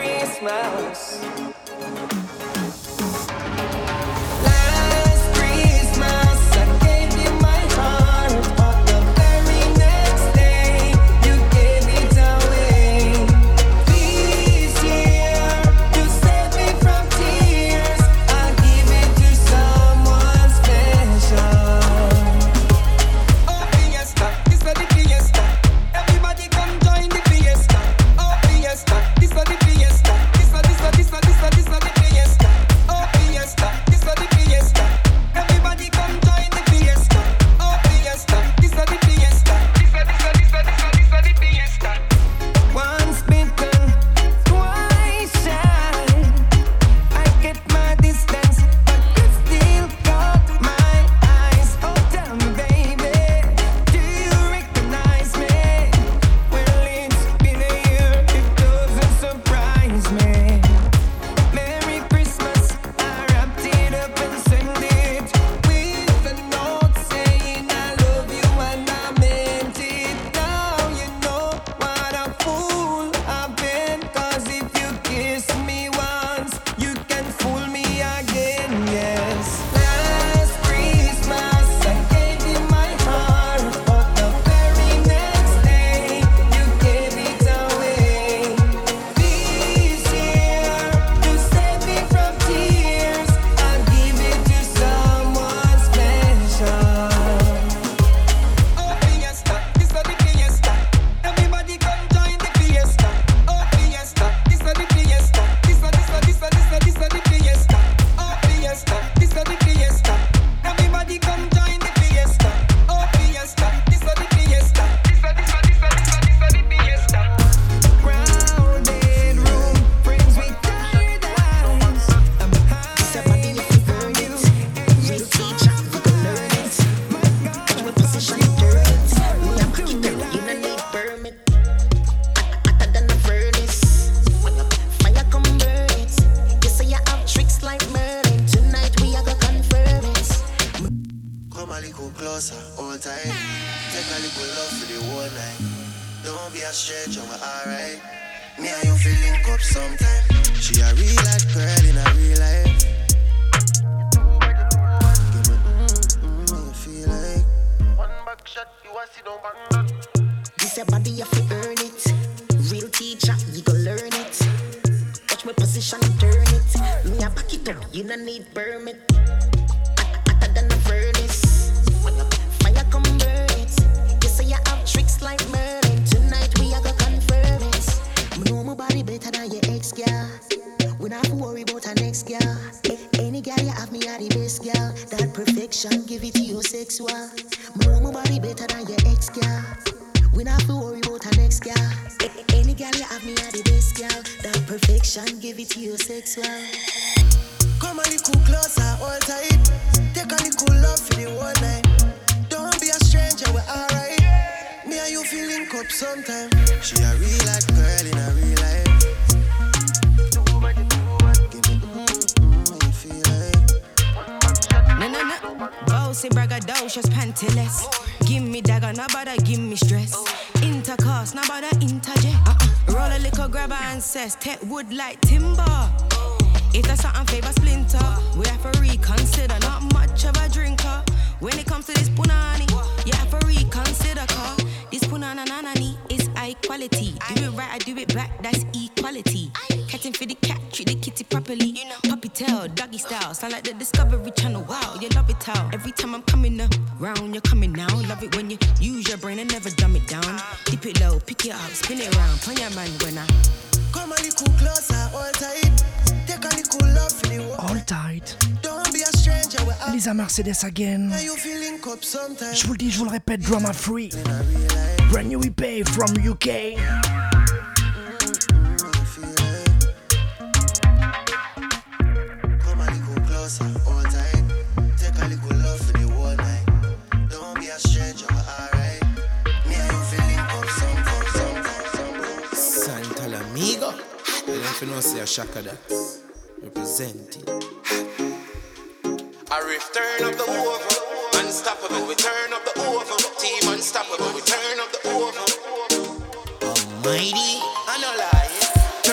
That perfection give it to you sexual. Know my body better than your ex girl. We not to worry about our next girl. Any girl you have me are the best girl. That perfection give it to you sexual. Says, take wood like timber. If that's something favor splinter, we have to reconsider. Not much of a drinker. When it comes to this punani, you have to reconsider. Cause this punana nanani is high quality. Do it right, I do it back, that's equality. Catching for the cat, treat the kitty properly. Puppy tail, doggy style, sound like the Discovery Channel. Wow, you love it how every time I'm coming around, you're coming now. Love it when you use your brain and never dumb it down. Dip it low, pick it up, spin it around, pon your man when I. All tight. Lisa Mercedes again. Je vous le dis, je vous le répète, drama free. Brand new EP from UK. Come a little closer, You don't know say a shaka that. Representing. I riff turn up the over. Unstoppable, we turn up the over. Team unstoppable, we turn up the over. Almighty. I no lie.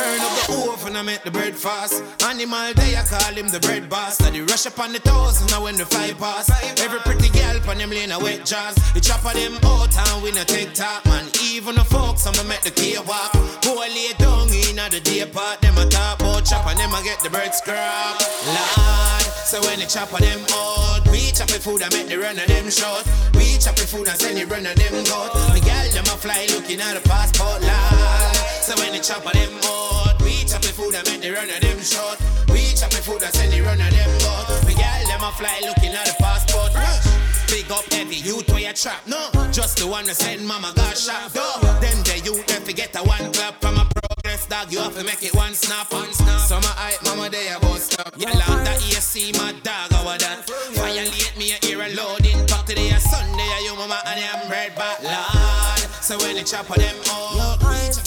Turn up the oven, and I make the bread fast. Animal day, I call him the bread boss. Now the rush up on the toes, now when the fly pass. Every pretty girl on them lane a wet jazz. The chop of them out and we no take top, man. Even the folks, I'ma make the key walk. Go lay down in the day part, them a top out chop and them a get the bird scrap. Lord, so when the chop of them out, we chop the food and make the run of them short. We chop the food and send the run of them goat. The girl them a fly looking at the passport, Lord. So when the chop of them out, we chop the food and make the run of them short. We chop the food and send the run of them goat. The girl them a fly looking at the passport. Big up heavy youth where you trap, no. Just the one that send mama got shot, though. Then the youth them forget a one clap from a progress dog. You have to make it one snap, one snap. Summer hype, mama they a bust up. Yeah, long that AC my dog, how that? Violate me a ear a loading. Back today a Sunday, a you mama and I'm bread back, Lord. So when the chop of them out, we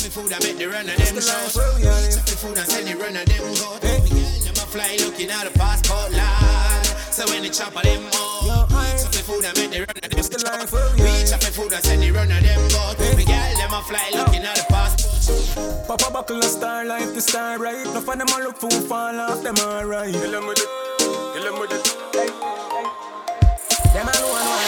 the food and make the run of them shows. We chop the food and send the run of them go. We girl them a fly looking at the passport, Lord. So when the chop of them out, we chop the food and make the run them shows. We chop the food and send the run of them go. We girl them a fly looking at the passport. Papa buckle a star life the star right. No for them a look fool fall off them alright. Kill them with it, kill them with it. Them alone want rich, rich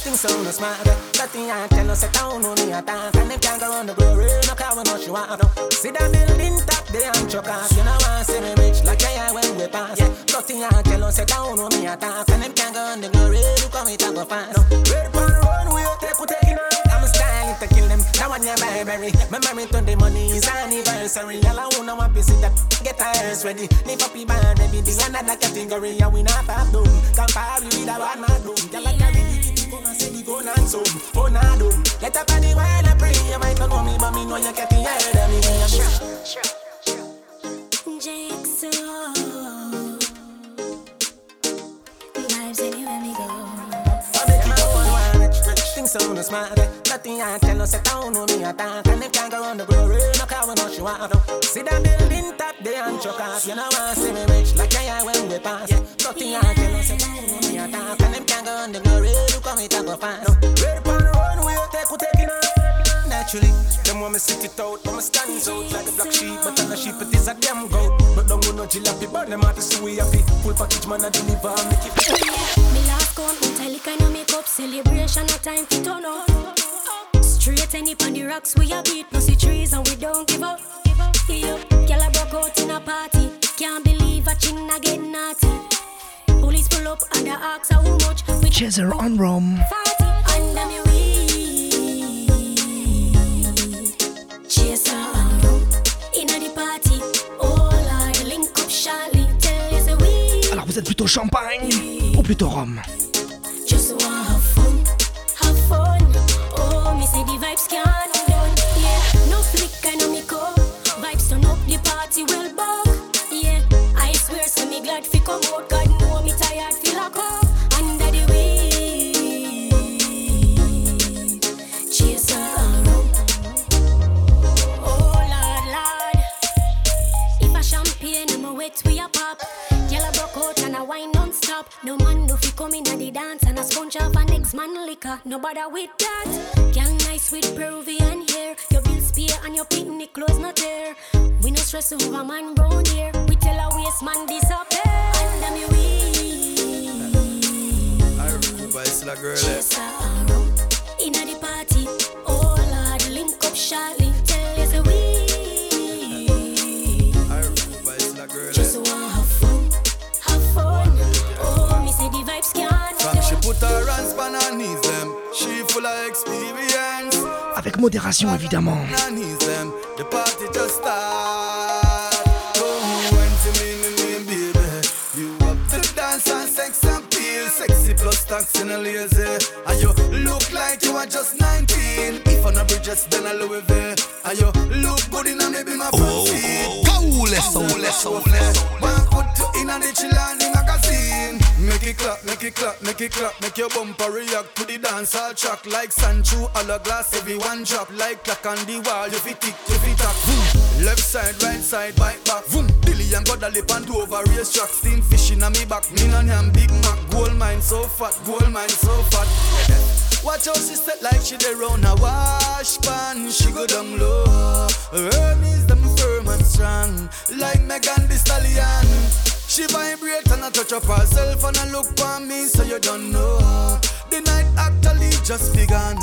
things so no smart. Nothing I tell us, I don't know me attack. And them can't go on the glory, no car we no off. No. See that building top, they and chuck off. You know I see me rich like I when we pass. Yeah. Nothing I tell us, I don't know me attack. And them can't go on the glory, look how it a go fast. Ready for the runway, take we taking off. I'm styling to kill them. Now when you buy berry, my married to the money is anniversary. All I wanna want see that get our ass ready. Live up band, baby, the another category. And we not have doom. Compare with that one, not doom. I and some. Oh, nah, doom. Get up on the wild and pray. You might not me, but me know you getting ahead of me. Jigsaw. Vibes anywhere we go. So no smart. Nothing I tell us, I don't know me attack. And them can't go on the glory, no car we no off. No. See that building top, they and chuck off. You know I see me rich like I am when we pass. Nothing I tell us, I don't know me attack. And them can't go on the glory, look how it a go fast. Ready for the runway, take we taking off. naturally. Them want me sit it out, but me stands out like a black sheep, but on a sheep it is a damn goat. But don't go no jalopy, burn them out to see we happy. Full package man I deliver, make it. Me last count, me tell you kind of make up celebration, no time to turn up. Straight any on the rocks we a beat, no see trees and we don't give up. Yeah, girl I broke out in a party, can't believe a chin I get naughty. Police pull up and they ask how much we Chaser on Rome. under me weed. Chaser and the party. Oh Lord, link up Charlie, tell you say we Alors vous êtes plutôt champagne plutôt rhum just wanna have fun, have fun. Me say the vibes can't done. Yeah, no flicker, no make. Vibes turn up, the party will bug. Yeah, I swear, so me glad fi. God know me tired, feel like up under the weed. Chaser and rum. Oh, Lord, Lord. If a champagne, I'm wet, we a pop. Non-stop. No man no fi come in at the dance and a sponge off a next man liquor. No bother with that. Girl nice with Peruvian hair. Your bills pay and your picnic clothes not there. We no stress over man round here. We tell a waste man disappear. Under me weed. I remember it's like girl. eh? And peel. Sexy plus tax in a lazy. And you look like you are just 19. If on a bridges, then a Louis V. And you look good in a maybe my front seat? Cool, so, so, One put you in a the Chilani magazine. Make it clap, make it clap, make it clap, make your bumper react to the dance all track like Sancho, all a glass, everyone drop like clock on the wall. You fit tick, you fit tack. Boom. Left side, right side, bike back. Boom. Billy and got a lip and over race track. Steam fishing on me back. Me and him Big Mac. Gold mine so fat, gold mine so fat. Watch how she step like she dey round a wash pan. She go down low. Her knees them firm and strong, like Megan Thee Stallion. She vibrate and I touch up herself and I look for me, so you don't know. The night actually just begun.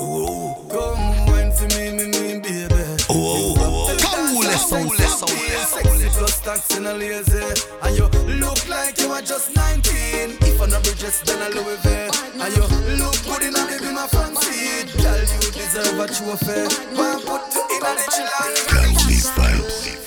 Oh, come wine for me, me, me, baby. Oh, oh, oh. Cool, so, so, Sexy plus tax in a lazy And you look like you are just 19 If I'm not bridges, then I Louis V And you look good in a baby, my seat Girl, you deserve a trophy One put you in a the chillin'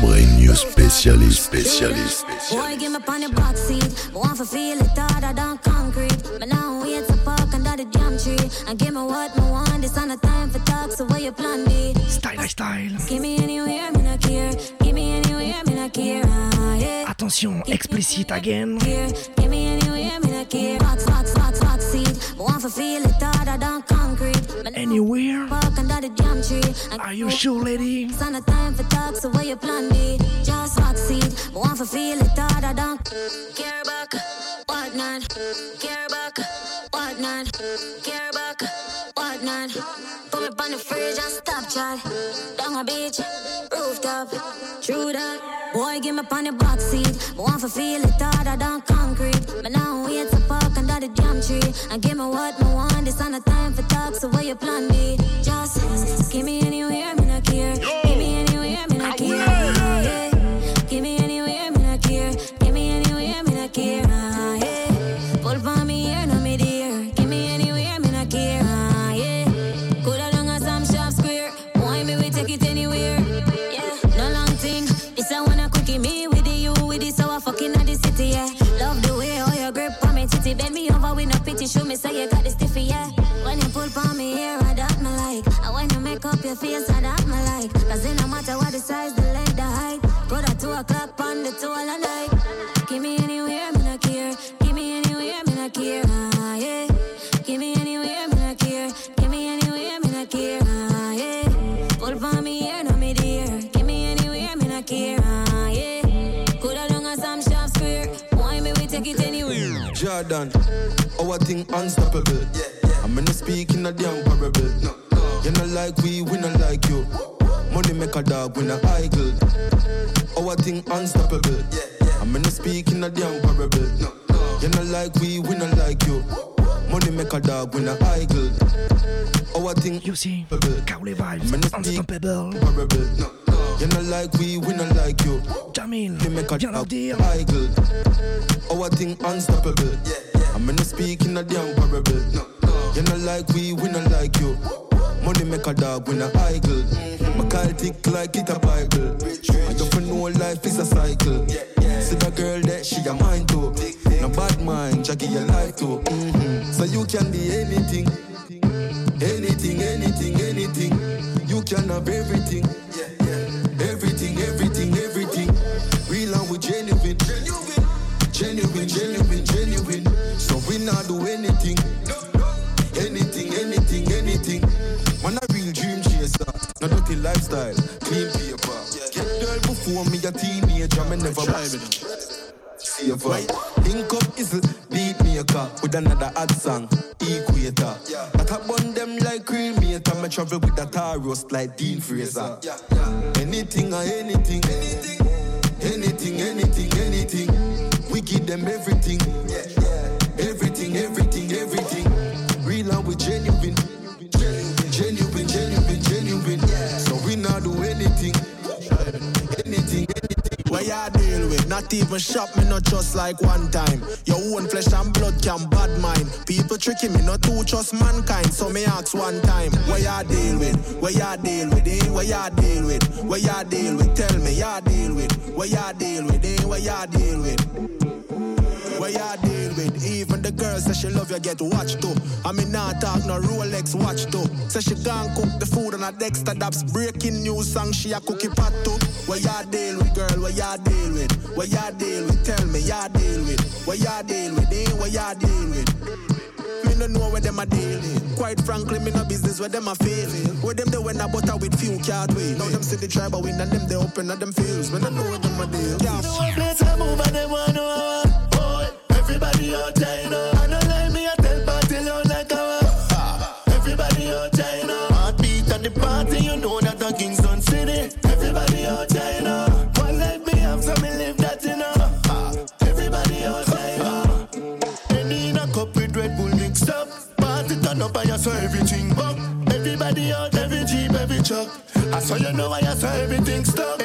Brand new specialist, specialist. Boy, give me on the box seat. Want to feel it harder than concrete. But now wait to park under the damn tree. And give me what me want. This on the time for talk. So where you plan me? Style, style. Give me anywhere, me not care. Give me anywhere, me not care. Ah, yeah. Attention, explicite again. Give me anywhere, me not care. Seat. Want to feel it harder than concrete. Anywhere? Park under the damn tree. And Are you sure, lady? It's on the time for talk, so where you plan me? Just succeed, but want to feel it harder than Care back, what not? Care back, what not? Care back, what not? Me on the fridge and stop chat. Down a beach, rooftop, true that. Boy, give me on the box seat, want to feel it harder than concrete. But now wait to park under the damn tree and give me what me want. This on the time for talk, so where you plan? Face, I that me like. Cause it no matter what the size, the length, the height. Go to two o'clock on the two all night. Give me anywhere, me not care. Give me anywhere, me not care. Ah, yeah. Give me anywhere, me not care. Give me anywhere, me not care. Ah, yeah. Pull for me here, no me dear. Give me anywhere, me not care. Ah, yeah. Coulda long as I'm sharp square. Why me we take it anywhere? Jordan, our thing unstoppable. I'm gonna speak in a damn parable. You not like we, make a dog, we not idle. Our thing unstoppable. Yeah I'm gonna speak in a damn parable. You not like we, we not like you. Money make a dog, we not idle. Our thing you see, Cowley vibes, unstoppable. Parable. You not like we, we not like you. Jamil, you make a viens leur dire. idle. Our thing unstoppable. I'm gonna speak in a damn parable. You not like we, we not like you. Money make a dog, when not idle. My call tick like it a Bible. I don't know life is a cycle. See the girl that she a mine too. No bad mind, Jackie your life too. Mm-hmm. So you can be anything, anything, anything, anything. You can have everything, no dirty lifestyle, clean paper. Get girl before me a teenager, me never watch Saver. Up is beat maker with another hot song, Equator. That I burn them like cream meter, me travel with a tar roast like Dean Fraser. Anything or anything, anything, anything, anything. We give them everything, everything, Where ya deal with? Not even shop me, not just like one time. Your own flesh and blood can bad mind. People tricking me, not to trust mankind. So me ask one time, where ya deal with? Where ya deal with? Eh? Where ya deal with? Where ya deal with? Tell me, ya deal with? Where ya deal with? Eh? Where ya deal with? Where ya deal with? Even the girl says she love you, get watched too. I mean, not talk no Rolex watch too. Say she can't cook the food on a Dexter Daps. Breaking news song, she a cookie pot too. Where ya deal with, girl? Where ya deal with? Where ya deal with? Tell me, ya deal with? Where ya deal with? Eh? Where ya deal with? Me no know where them a deal with. Quite frankly, me no business where them a feel. Where them they when I butter with few can't wait. Now them see the tribe a win and them they open and them fields. Me no know where them a deal. Yeah. Let's move and know boy. Everybody know. I me, I Everybody know. Heartbeat at the party, you know that the Kingston City. Everybody know. One like me, have some me live that, you know. Everybody there, you in a cup with Red Bull. Party turn up you saw everything. Everybody out, every jeep, every truck. I saw you know I saw everything stop.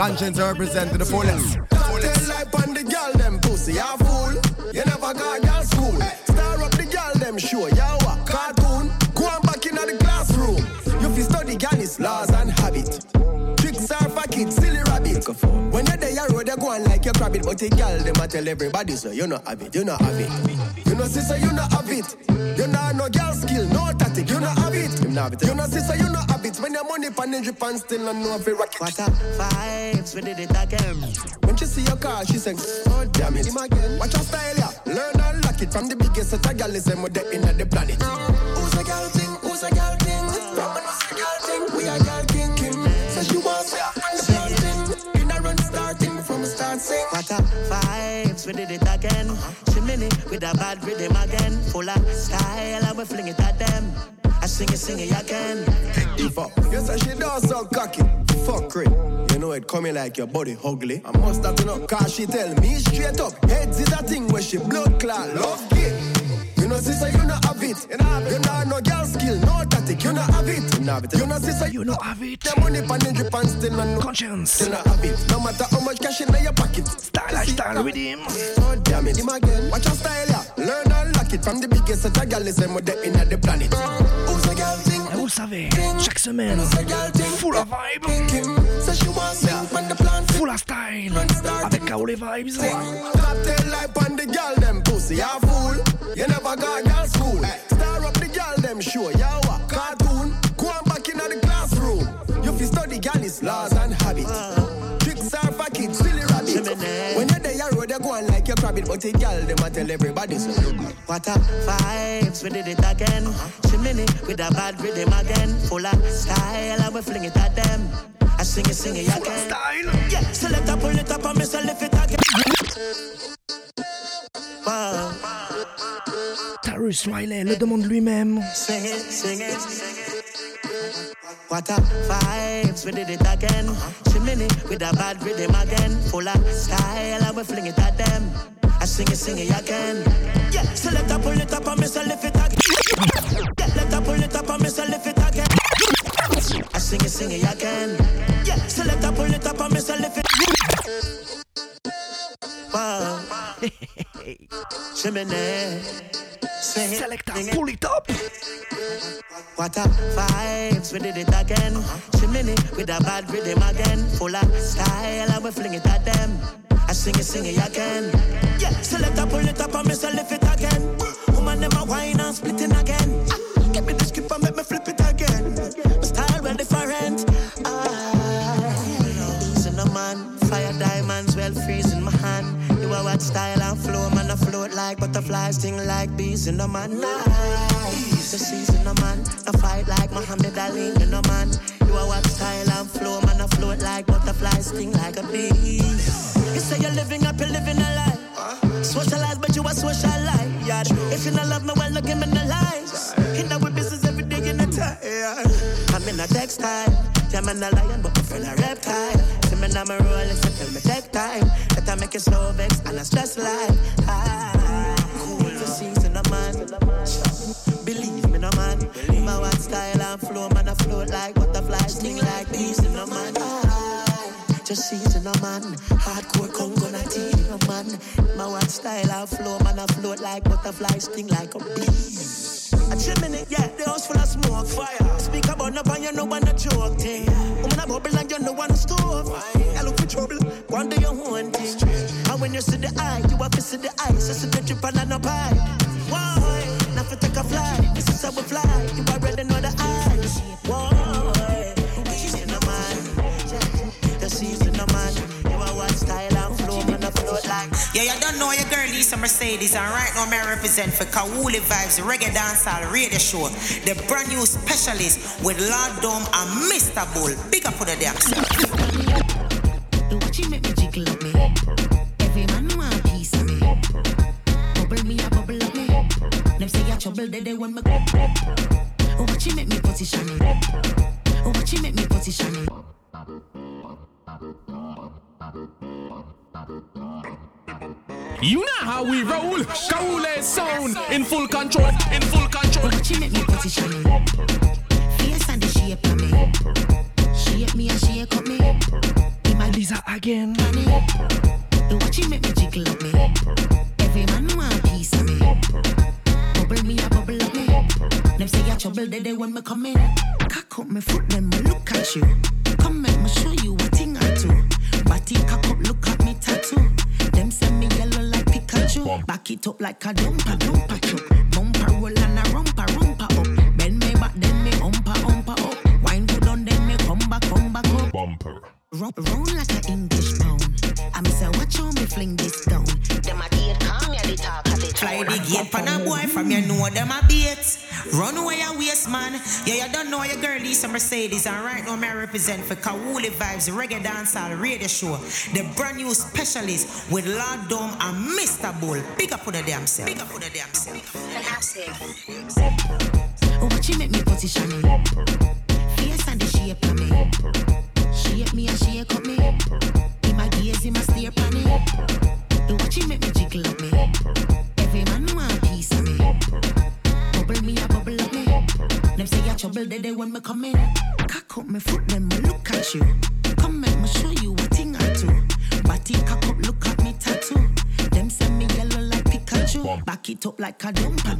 Conscience represent to the fullest. Tell like on the girl them pussy, ya fool. You never got girl school. Star up the girl them show, ya what? Cartoon. Go on back in the classroom. You fi study Ghani's laws and habit. Tricks are for kids, silly rabbit. When you're there, you road, you go on like you grab. But the girl them a tell everybody so you not have it, you not have it. You know sister, you not have it. You not no girl skill, no tactic, you not have it. You know sister, you have it. When your money pan in drip and still not know if it rock it. What up? Vibes, we did it again. When she see your car, she sing, oh damn it. Him again. Watch your style, yeah. Learn and lock it from the biggest set of girl is them with the in the planet. Who's a girl thing? Who's a girl thing? Woman who's a girl thing? We a girl king. Kim. So she wants me from the girl thing. In a run starting from a start sing. What up? Vibes, we did it again. She mini with a bad rhythm again. Full of style, and we fling it at them. I sing it, sing it again. Up. You say she does so cocky. Fuck it. You know it coming like your body ugly. I must have to know, cause she tell me straight up. Heads is a thing where she blood clot, love gay. You know, sister, you not have it. You know, know no girl skill, no tactic. You not have it. You know, it. You know sister, you not have it. The money pan in and still not know. Conscience. Still not have it. No matter how much cash in your pocket. Style, style with him. Oh damn it, him again. Watch your style, yeah. Learn and lock it from the biggest set of girls them with the in the planet. Who's a girl savez, chaque semaine, full of vibe, full of style, avec Vibes. Pussy, ya fool. You never got girl school. Star up the girl them show, ya what? Cartoon, go on back in the classroom. You fi study girl is laws on like your rabbit, but the girl them a tell everybody so. What a vibes, we did it again. Chimney with a bad rhythm again. Full of style, and we fling it at them. I sing it, sing it again. Style. Yeah, so let her pull it up and me so lift it again. Wow. Tarrus Riley le eh, demande lui-même. Sing it, sing it. What a vibes, we did it again. Chimney with a bad rhythm again. Full of style, and we fling it at them. I sing it, sing it again. Yeah, so let her pull it up and me so lift it again. Yeah, let her pull it up and me so lift it again. I sing it, sing it again. Yeah, so let her pull it up and me so lift it. Wow. Chimney. Selector, pull it up. What a vibes, we did it again. Chimney with a bad rhythm again. Full of style, and we fling it at them. I sing it, sing it again. Yeah, so let her pull it up and me lift it again. Woman, them a wine and splitting again. Ah, Give me the script and make me flip it again. My style well different. No man, fire diamonds well freeze in my hand. You are what style and flow, man, I float like butterflies, sting like bees in the man. Nice, the season, no man, I fight like Muhammad Ali, you know man. You are what style and flow, man, I float like butterflies, sting like a bee. You say you're living up, you're living a lie. Socialize, but you a social lie. Yeah. If you don't love me, well, look give me the lies. In our business every day in the time. I'm in a textile. Yeah, man, a lion, but my friend a reptile. See me now, my roll, so tell me take time. That I make you slow vex and a stress life. Ah, style and flow, man, I float like butterflies, sting like bees, no man. Ah, just season, no man. Hardcore Congo, not tea, no man. My one style and flow, man, I float like butterflies, sting like a bee. A chimney, yeah, the house full of smoke, fire. Speak about no pan, you know one a joke thing. Woman a bubble and you know one stove. I look for trouble, one do your own thing. And when you see the eye, you have to see the eyes. You see the drip and no pipe. Why? Now for take a fly, this is how we fly. You already know the eyes. Why? Easy no man, the season no man. You are one style and flow, man, I float like. Yeah, you don't know your girl Lisa Mercedes, and right now I represent for Kawuli Vibes Reggae Dancehall Radio Show, the brand new specialist with Lord Dome and Mr. Bull. Big up for the damn The watch you make me jiggle up trouble, they want me. Oh, watch you make me position me. Oh, watch you make me position me. You know how we roll. Kaule sound in full control. In full control. Oh, watch you make me position me. Face and the shape of me. Shape me and shake up me. Lisa again. Oh, watch you make me jiggle up me. Trouble, they they when me come in. Cock up me foot, them me look at you. Come make me show you a thing or two. Body cock up, look at me tattoo. Them send me yellow like Pikachu. Back it up like a dumper, dumper truck. Bumper roll and a rumper, rumper up. Bend me back, then me umpa, umpa up. Wine good on, then me come back, come back up. Bumper. Round, round like an English pound. I me say, watch how me fling this down. Them a gate, calm ya the talk of the Fly the gate pan a boy from you know them a bait. Run away your waist man. Yeah, you don't know your girl Lisa Mercedes. And right now I represent for Kawuli Vibes Reggae Dancehall Radio Show. The brand new specialist with Lord Dome and Mr. Bull. Big up for the damn self. Big up for the damn self. Watch you make me position when me come in. Cock up me foot, then me look at you. Come make me show you a thing or two. Body cock up, look at me tattoo. Them send me yellow like Pikachu. Back it up like a dumper,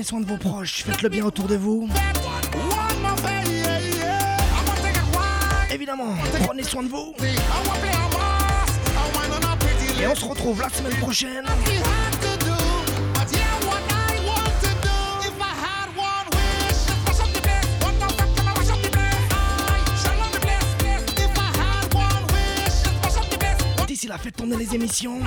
prenez soin de vos proches, faites le bien autour de vous. Évidemment, prenez soin de vous. Et on se retrouve la semaine prochaine. D'ici là, faites tourner les émissions.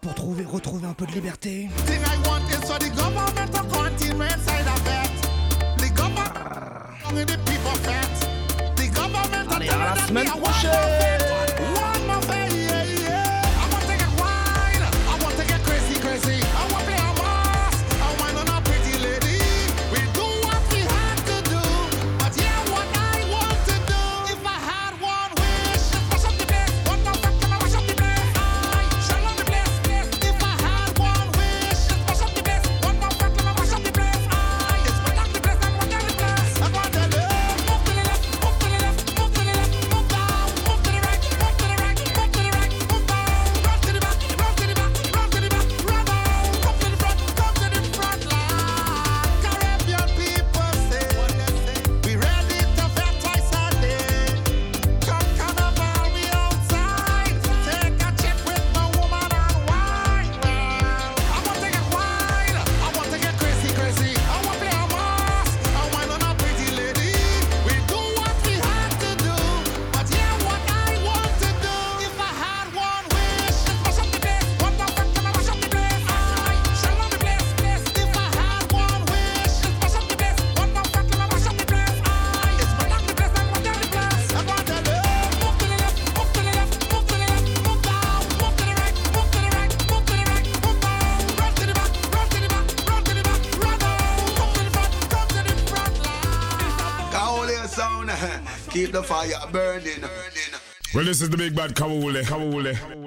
pour trouver, retrouver un peu de liberté. this is the big bad Kawule. Kawule.